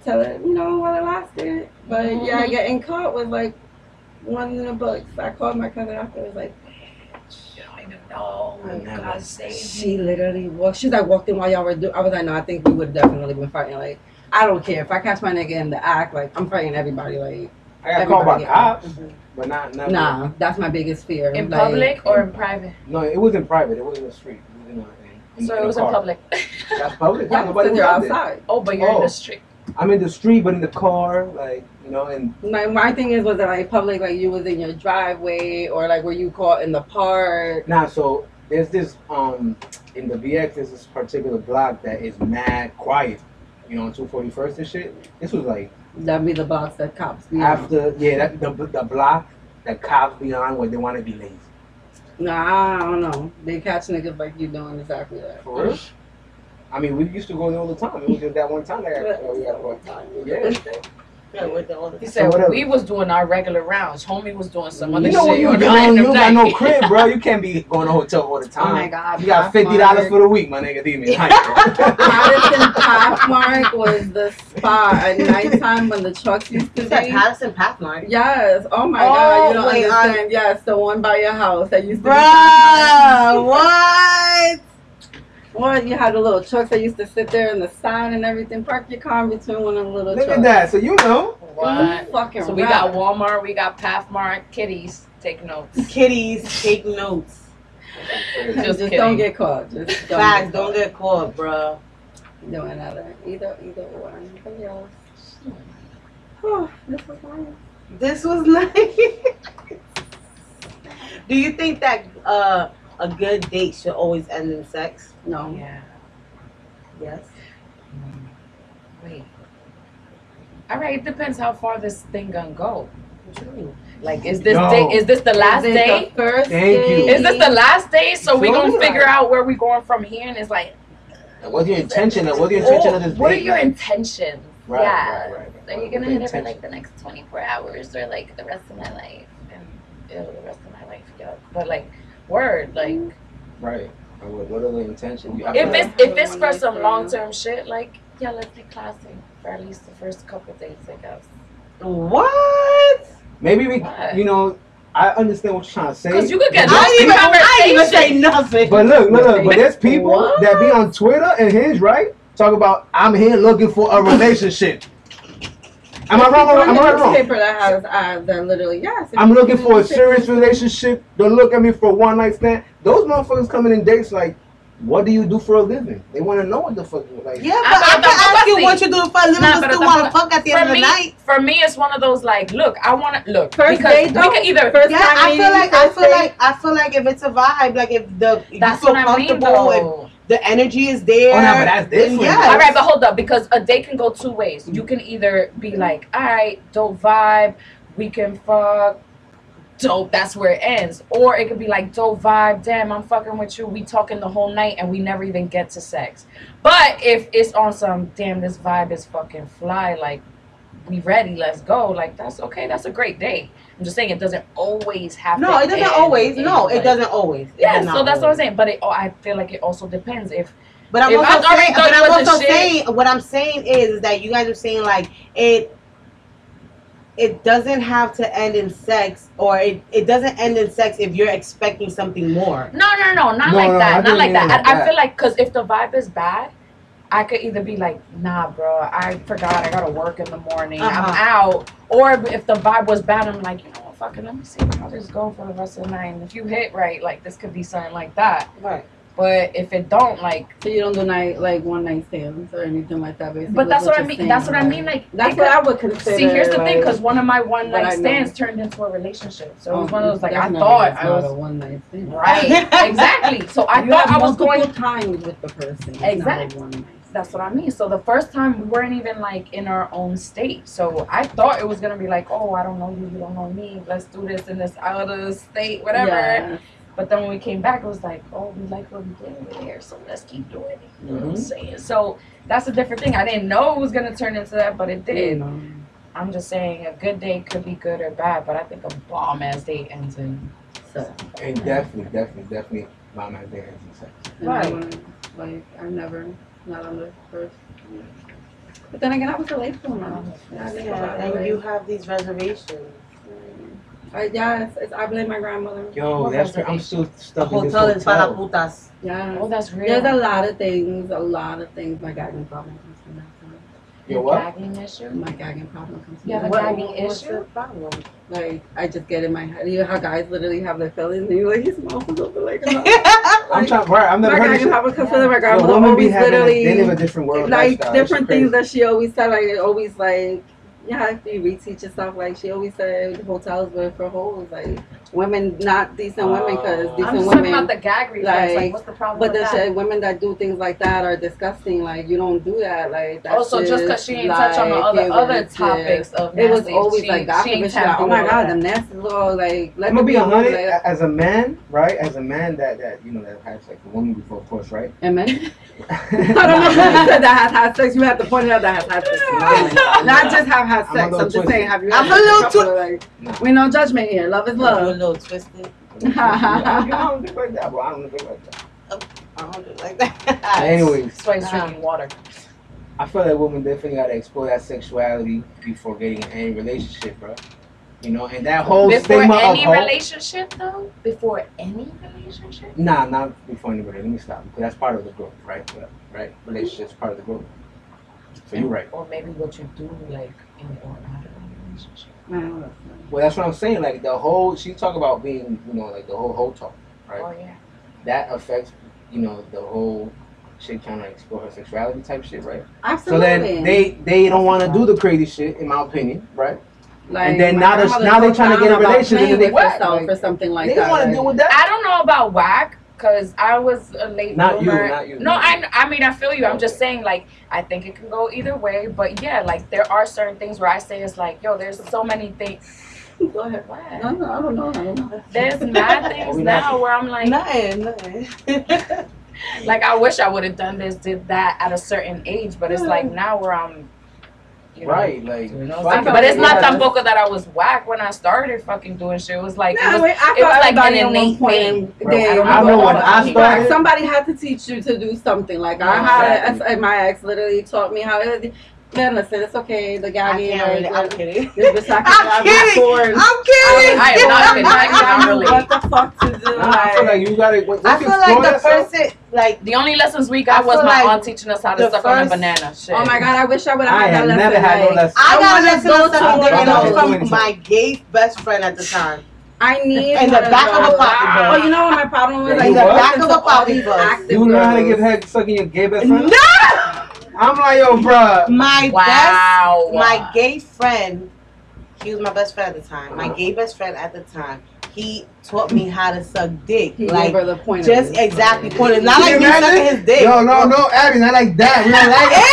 Till it, you know, while it lasted. But Mm-hmm. yeah, getting caught was like one in the books. I called my cousin after. It was like. You don't even know. I never- God save She literally walked. She's like walked in while y'all were doing. I was like, no, I think we would definitely been fighting. Like, I don't care if I catch my nigga in the act. Like, I'm fighting everybody. Like, I got called by everybody get- cops, but not not. nah, that's my biggest fear. In Like, public or in private? No, it was in private. It wasn't in the street. It was in, a, in, So in it a was in public. That's public. Yeah, Nobody you're out there. outside. oh, but you're in Oh. the street. I'm in the street, but in the car, like you know, and My my thing is, was it like public, like you was in your driveway, or like were you caught in the park? now so there's this um in the BX there's this particular block that is mad quiet, you know, on 241st and shit. This was like That'd be the box that cops be on. after yeah that the the block that cops be on where they want to be lazy. Nah, I don't know. They catch niggas like you doing exactly that. For real? I mean, we used to go there all the time. It was just that one time that I got, we got caught. Yeah. Yeah, with the all He said whatever. we was doing our regular rounds. Homie was doing some other You know when shit. you on the you got no crib, bro. You can't be going to hotel all the time. Oh my god. You got fifty dollars for the week, my nigga. Leave me. Paterson Pathmark was the spot at nighttime when the trucks used to You said be. Paterson Pathmark. Yes. Oh my Oh, god. You don't wait, understand. yes, the one by your house that used to be. Bruh, what? What? You had the little trucks that used to sit there in the sign and everything. Park your car in between one of the little Look trucks. at that. So you know. What? Fucking So we rap. got Walmart, we got Pathmark, Kitties. Take notes. Kitties, take notes. Just Just, kidding. don't get caught. Just don't Facts, get don't get caught, bruh. doing another either either or. But yes. Oh, this was nice. This was nice. Do you think that uh, a good date should always end in sex? No. Yeah. Yes. Hmm. Wait. All right. It depends how far this thing gonna go. True. Like, is this No. day? Is this the last Is it day? The first Thank you. day? Is this the last day? So we gonna figure out where we going from here, and it's like, And what's your intention? of- What's your intention of this what are date? your intentions? Right, yeah. right, right, right. So you're gonna the hit it for like the next 24 hours or like the rest of my life, and ew, the rest of my life, yo. But like, word, like, Right. What, what are the intentions? You- if it's if it's for some long term shit, like, yeah, let's be classy for at least the first couple dates, I guess. What? maybe we, What? you know, I understand what you're trying to say. Because you could get but I lost didn't even, I didn't even say nothing. But look, look, look. But there's people What? that be on Twitter and Hinge, right? Talk about I'm here looking for a relationship. Am I wrong? or Am I right or wrong? newspaper that has ads that literally yes. if I'm looking for a serious relationship. Don't look at me for a one night stand. Those motherfuckers coming in dates like, what do you do for a living? They want to know what the fuck. Like, yeah, but Ah, I pero can ask you tampoco what you do for a living, Nah, but still want to fuck at the For end of the night. for me, it's one of those like, look, I want to look First because date, we though? could either First Yeah, time I feel meeting, like I feel date? like I feel like if it's a vibe, like if the you That's feel what I mean, comfortable, if though. The energy is there. Oh, no, but that's then different. yes. All right, but hold up, because a date can go two ways. You can either be like, all right, dope vibe, we can fuck, dope, that's where it ends. Or it could be like, dope vibe, damn, I'm fucking with you, we talking the whole night and we never even get to sex. But if it's on some, damn, this vibe is fucking fly, like, we ready, let's go, like, that's okay, that's a great date. I'm just saying it doesn't always have No, it doesn't end always. in, No, it doesn't always. It Yeah, so not that's what I'm saying. But it, oh, I feel like it also depends if But I'm If also I already saying, but I'm was the also shit- saying, what I'm saying is that you guys are saying like it, it doesn't have to end in sex, or it, it doesn't end in sex if you're expecting something more. No, no, no, not No, like no, that. Not didn't like that. like I, I feel like because if the vibe is bad, I could either be like, nah, bro, I forgot I gotta work in the morning. I'm Uh-huh. out. Or if the vibe was bad, I'm like, you know what, fucking, let me see how this go for the rest of the night. And if you hit right, like this could be something like that. Right. But if it don't, like, So you don't do night like one night stands or anything like that, basically. but that's is what I mean. saying, That's what I mean. Like, That's what I would consider. See, here's the thing, because one of my one night stands turned into a relationship. So it was one of those like I thought I was a one night stand. right, exactly. So I you thought I was going times with the person. It's Exactly. Not a one night. That's what I mean. So the first time we weren't even like in our own state. So I thought it was gonna be like, oh, I don't know you, you don't know me. Let's do this in this other state, whatever. Yeah. But then when we came back, it was like, oh, we like what we did over here, so let's keep doing it. You know what I'm Mhm. saying? So that's a different thing. I didn't know it was gonna turn into that, but it You did. know. I'm just saying a good date could be good or bad, but I think a bomb ass date ends in So, And definitely, definitely, definitely, my man there has sex. Right. Like, I never, not on the first. But then again, I was a late bloomer. Yeah, Yeah, and you have these reservations. Mm. I, yes, it's, I blame my grandmother. Yo, that's was I'm it? still stuck in this hotel is para hotel. putas. Yeah. Oh, that's real. There's a lot of things, a lot of things my guy can probably from that time. Your what? Gagging issue. My gagging problem comes from You have a that. gagging what's issue? the problem? Like I just get in my head. You know how guys literally have their feelings, and you're like, his mouth is open like. I'm trying. Right, I've never my heard gagging this. problem comes from my Yo, grandmother women be always having. A, literally they live a different world. like lifestyle. different It's things crazy. that she always said. Like always like you have to reteach yourself. Like she always said, hotels were for hoes. Like women, not decent women, because Uh, I'm decent just talking women. about the gag reflex. Like, like, what's the problem But with the that? shit, women that do things like that are disgusting. Like you don't do that. Like that's also, just because she ain't touch on the other other was, topics of Yeah. It was always she, like that. she She like, oh my god, that. them nasty little like. Let I'm gonna me be a hundred like, as a man, right? As a man that that you know that has like a woman before, of course, right? Amen. I don't know who said that has had sex. You have to point it out that has had sex. Not just have had I'm a sex. little I'm, just twisted. saying, have you? I'm had a little sex? Couple of, like, Nah. We no judgment here. Love is love. I'm a little twisted. I don't think like that, but I don't think like that. I don't do it like that. Oh, Anyways, Swipe Nah. drinking water. I feel like women definitely gotta explore that sexuality before getting in any relationship, bro. You know, and that whole Before stigma any of hope. relationship, though. Before any relationship. Nah, not before anybody. Let me stop because that's part of the growth, right? Right? Relationship's part of the growth. So you're right. Or maybe what you do, like in or out of a relationship. Man, Well, that's what I'm saying. Like the whole, she talk about being, you know, like the whole whole talk, right? Oh yeah. That affects, you know, the whole shit trying to explore her sexuality type shit, right? Absolutely. So then they they don't want to do the crazy shit, in my opinion, right? Like, and then now they're- now they talked trying to get a relationship and playing they with whack, yourself like, or something like they that. don't want to like- deal with that. I don't know about whack because I was a late Not you, bloomer. not you. No, I, I mean I feel you. I'm just saying like I think it can go either way. But yeah, like there are certain things where I say it's like yo, there's so many things. Go ahead. What? No, no, I don't know. I don't know. There's mad things now where I'm like, Nothing, nothing. like I wish I would have done this, did that at a certain age. But it's like now where I'm, you know, Right, like, You know, fuck but it's not Yeah. tampoco that I was whack when I started fucking doing shit. It was like it Nah, was, wait, I it was like an at one innate point thing. in- Bro, I don't know know when I started. Somebody had to teach you to do something. Like I had exactly. a, my ex literally taught me how. To Man, listen, it's okay. The I gagging, can't really, I'm like, kidding. this bitch I can I'm kidding. Swords. I'm kidding. I am not kidding. I cannot relate. What the fuck to do? Nah, I feel like you gotta. Once I feel like the yourself- person, like, The only lessons we I got was my like aunt teaching us how to the suck on a banana. Shit. Oh my god, I wish I would have I had have that never lesson. had no lesson. I I got a lesson go on something and it one from my gay best friend at the time. I need In the back of a know. pocketbook. Oh, you know what my problem was? Yeah, Like, you I what? listened Back of to a all these pocketbook. You know how to girls. give head sucking your gay best friend? No! I'm like, yo, bruh. My Wow. best, my gay friend, he was my best friend at the time. My gay best friend at the time, he taught me how to suck dick. He like, gave the point. just exactly. Point it. Not like you me sucking his dick. Yo, no, no, Abby, not like that. We don't like it.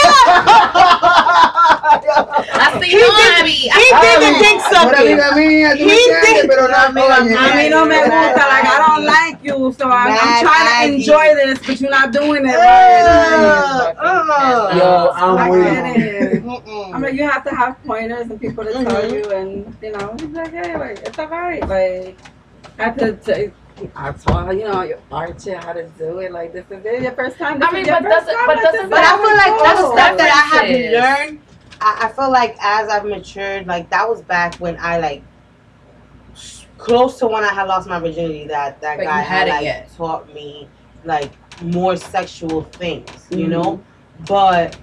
I see He you, did- Abby. He did the dick sucking. Pero a mí, a ti me He did- pero no, No, mira. I mean, no me gusta. Like, I don't like you, so I'm, I'm Mad trying to enjoy this, but you're not doing it Uh, right. uh. Yo, I'm I with get it. Mm-mm. I mean, you have to have pointers and people to tell Mhm. you, and you know, it's like, hey, like it's alright. Like, I had to. T- I taught her, you know, Archie how to do it. Like, this is it, your first time. This I mean, but first doesn't- but like, doesn't But I feel like go. that's stuff that I have Differences. learned. I, I feel like as I've matured, like that was back when I like close to when I had lost my virginity. That that But guy had hadn't like yet. taught me like more sexual things, you Mhm. know. But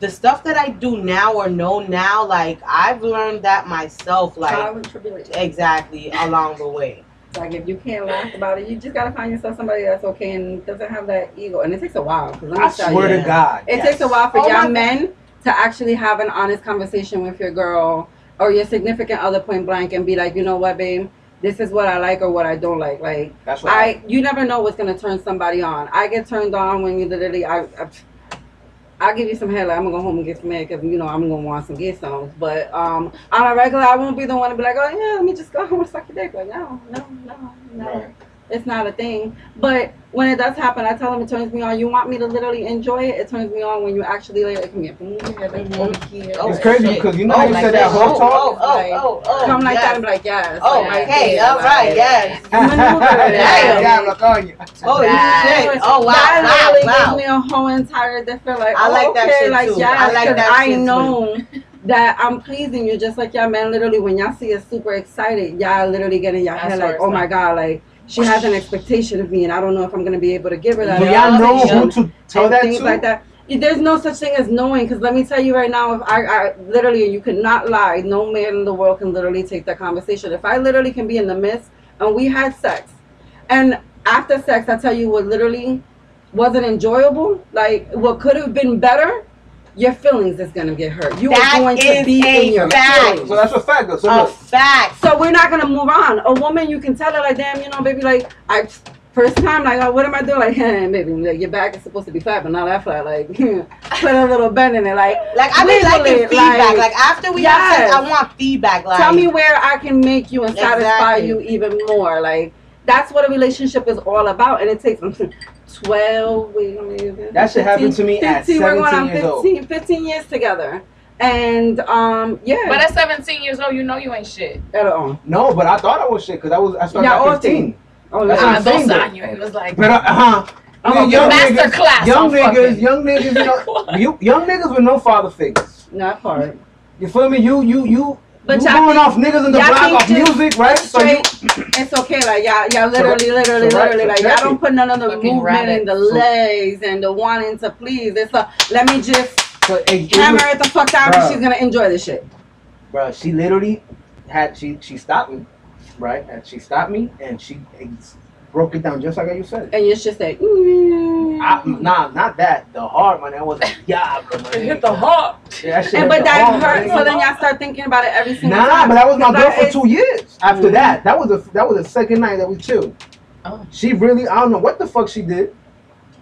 the stuff that I do now or know now, like I've learned that myself, like Trial and tribulation. exactly along the way. Like if you can't laugh about it, you just gotta find yourself somebody that's okay and doesn't have that ego. And it takes a while. 'cause let me I tell swear you, to God. It yes. takes a while for Oh young men to actually have an honest conversation with your girl or your significant other point blank and be like, you know what, babe, this is what I like or what I don't like. Like That's what I, you never know what's gonna turn somebody on. I get turned on when you literally, I, I I'll give you some head. Like, I'm gonna go home and get some because you know I'm gonna want some get songs. But um, on a regular, I won't be the one to be like, oh yeah, let me just go home and suck your dick. Like, no, no, no, no. Right. It's not a thing. But when it does happen, I tell them it turns me on. You want me to literally enjoy it? It turns me on when you actually like, come here, move your head, like, Mhm. over here. Oh, It's crazy shit. because you know Oh, you like said that whole oh, talk? oh, oh, oh, oh, Come like yes. that and be like, yes. Oh, like, right okay, there, all right, like- yes. Maneuver. Damn. Diablo, coño. Holy That- shit! Oh wow, that wow, really wow. gives me a whole entire different like. I oh, like that shit like, too. Yes, I like 'cause that I shit too. know that I'm pleasing you, just like y'all man. Literally, when y'all see us super excited, y'all literally get in your head like, oh my god, like she has an expectation of me, and I don't know if I'm gonna be able to give her that. Do y'all know who to tell that things to? like that. there's no such thing as knowing. Because let me tell you right now, if I, I literally, you cannot lie. No man in the world can literally take that conversation. If I literally can be in the midst and we had sex, and after sex, I tell you what literally wasn't enjoyable. Like what could have been better. Your feelings is gonna get hurt. You That are going to be a in your fact. feelings. So that's a fact. though. So A look, fact. So we're not gonna move on. A woman, you can tell her like, damn, you know, baby, like I first time, like, oh, what am I doing? Like, hey, baby, like, your back is supposed to be flat, but not that flat. Like, put a little bend in it. Like, Like I be like Wiggle feedback. like- Like, after we have sex, I want feedback. Like tell me where I can make you and satisfy Exactly. you even more. Like, that's what a relationship is all about, and it takes twelve. Wait, let me- That shit happened to me at 15, we're going on 17 years old. 15, 15 years together, and um, yeah, But at 17 years old, you know you ain't shit. at all. no, but I thought I was shit because I was I started Yeah, all at 15. Oh, That's yeah. what I I'm saying, dos though. años. It was like But uh huh. Oh, young master niggas, class young niggas, young niggas, you know, you, young niggas with no father figures. Not hard. You feel me? You, you, you. But you y'all going think- off niggas in the y'all block off just music, right? So you, straight- It's okay, like y'all, y'all literally, literally, so right, literally, like y'all don't put none of the Fucking movement in the. So- legs and the wanting to please. It's a let me just so it, it hammer was- it the fuck out, because Bruh. she's gonna enjoy this shit. Bro, she literally had she she stopped me, right? And she stopped me and she ex- broke it down just like you said. And it's just say, mm. I, nah, not that. The heart, man. That was yeah, bro. my it hit the heart. Yeah, that and but that hurt. So then y'all start thinking about it every single Nah, time. but that was my girl for two years. After Mhm. that, that was a that was the second night that we chilled. Oh. She really, I don't know what the fuck she did,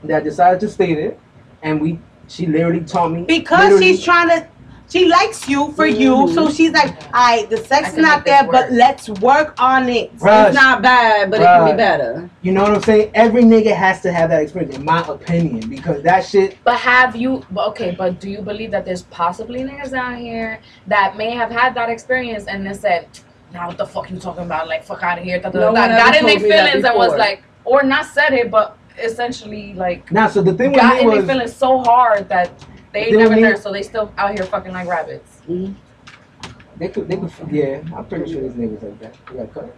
that decided to stay there, and we, she literally taught me because she's trying to. She likes you for you, Mhm. so she's like, "Alright, the I sex is not there, but let's work on it." Bruh, It's not bad, but it can be better. You know what I'm saying? Every nigga has to have that experience, in my opinion, because that shit. But have you? but Okay, but do you believe that there's possibly niggas out here that may have had that experience and then said, "Now what the fuck you talking about? Like fuck out of here." Da, da, No da, one got ever in their told me that feelings and was like, or not said it, but essentially like Now, so the thing with got me in their was, feelings so hard that they ain't never with so they still out here fucking like rabbits. they could, they could, yeah, I'm pretty sure these niggas like that. You got cut.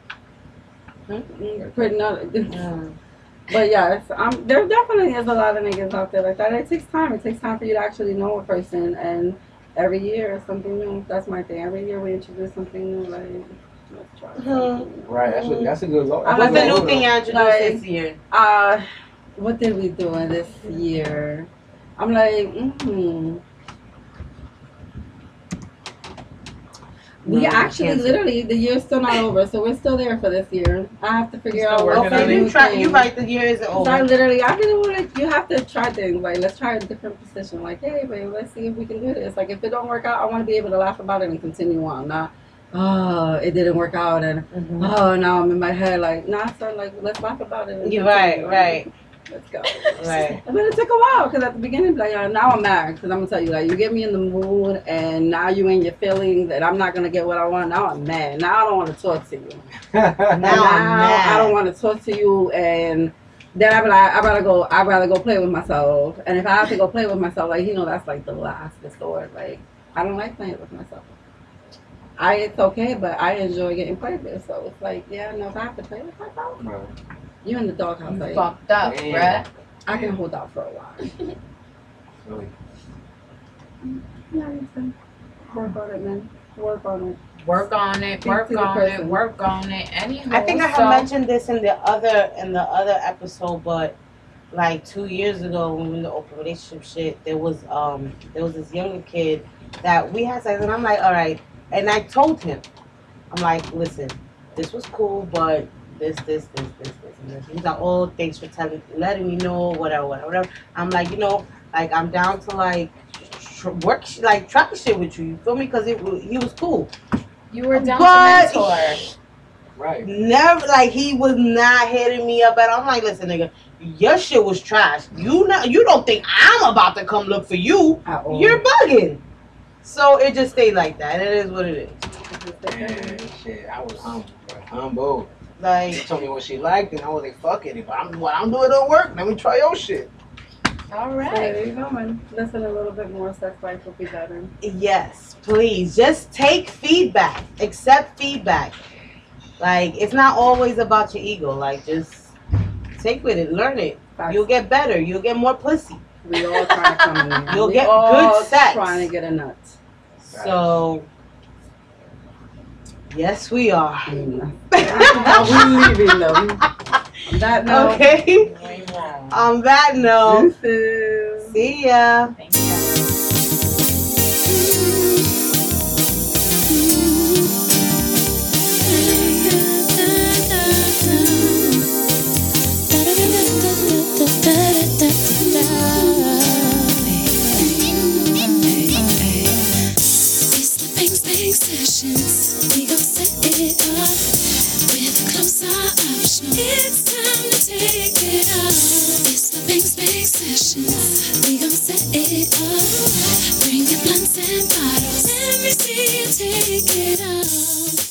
Mm, Pretty not. But yes, um, there definitely is a lot of niggas out there like that. It takes time. It takes time for you to actually know a person, and every year is something new. That's my thing. Every year we introduce something new. Like, let's try. Mhm. Right, that's a, that's a good law. I What's like the new thing you introduced Like- this year? Uh, what did we do in this year? I'm like, mm-hmm. We No, actually, cancel. literally, the year's still not over, so we're still there for this year. I have to figure Still out working what on Okay, it. you try. You right. The year isn't So I literally, I really want to. You have to try things. Like, let's try a different position. Like, hey, babe, let's see if we can do this. Like, if it don't work out, I want to be able to laugh about it and continue on. Not, oh, it didn't work out, and oh, now I'm in my head. Like, nah, son, like, let's laugh about it. You're right. continue. Right. Let's go. Right. But it took a while because at the beginning, like, uh, now I'm mad because I'm gonna tell you, like, you get me in the mood, and now you in your feelings, and I'm not gonna get what I want. Now I'm mad. Now I don't want to talk to you. Now I'm now mad. I don't want to talk to you, and then I be like, I rather go, I rather go play with myself. And if I have to go play with myself, like you know, that's like the last resort. Like I don't like playing with myself. I it's okay, but I enjoy getting played with. So it's like, yeah, no, if I have to play with myself, Right. You in the doghouse. You Like, fucked up, Damn. bruh. I can hold out for a while. Really. Yeah, listen. Work on it, man. Work on it. Work on it. Speak Work on it. Work on it. Anyhow, I think I so, had mentioned this in the other in the other episode, but like two years ago when we were in the open relationship shit, there was um there was this younger kid that we had sex and I'm like, all right, and I told him, I'm like, listen, this was cool, but this, this, this, this, this, this. He's like, oh, thanks for telling, letting me know, whatever, whatever, whatever. I'm like, you know, like I'm down to like tr- work, sh- like try shit with you. You feel me? Because it wa- he was cool. You were down But- to mentor. Right. Never like he was not hitting me up at all. I'm like, listen, nigga, your shit was trash. You not you don't think I'm about to come look for you. At all. You're bugging. So it just stayed like that. It is what it is. Man, shit, I was humble, bro. Humble. She Like told me what she liked, and I was like, fuck it. If I'm, what I'm doing don't work, let me try your shit. All right, So there you go, man. Listen a little bit more. Sex life will be better. yes, please. Just take feedback. Accept feedback. Like it's not always about your ego. Like just take with it, learn it. Facts. You'll get better. You'll get more pussy. We all trying to come in. You'll we get all good sex. Trying to get a nut. So, yes, we are. Mm. we leaving though. On that note, Okay. You ain't wrong. On that note, see ya. Bring your blunts and bottles. Let me see you take it off.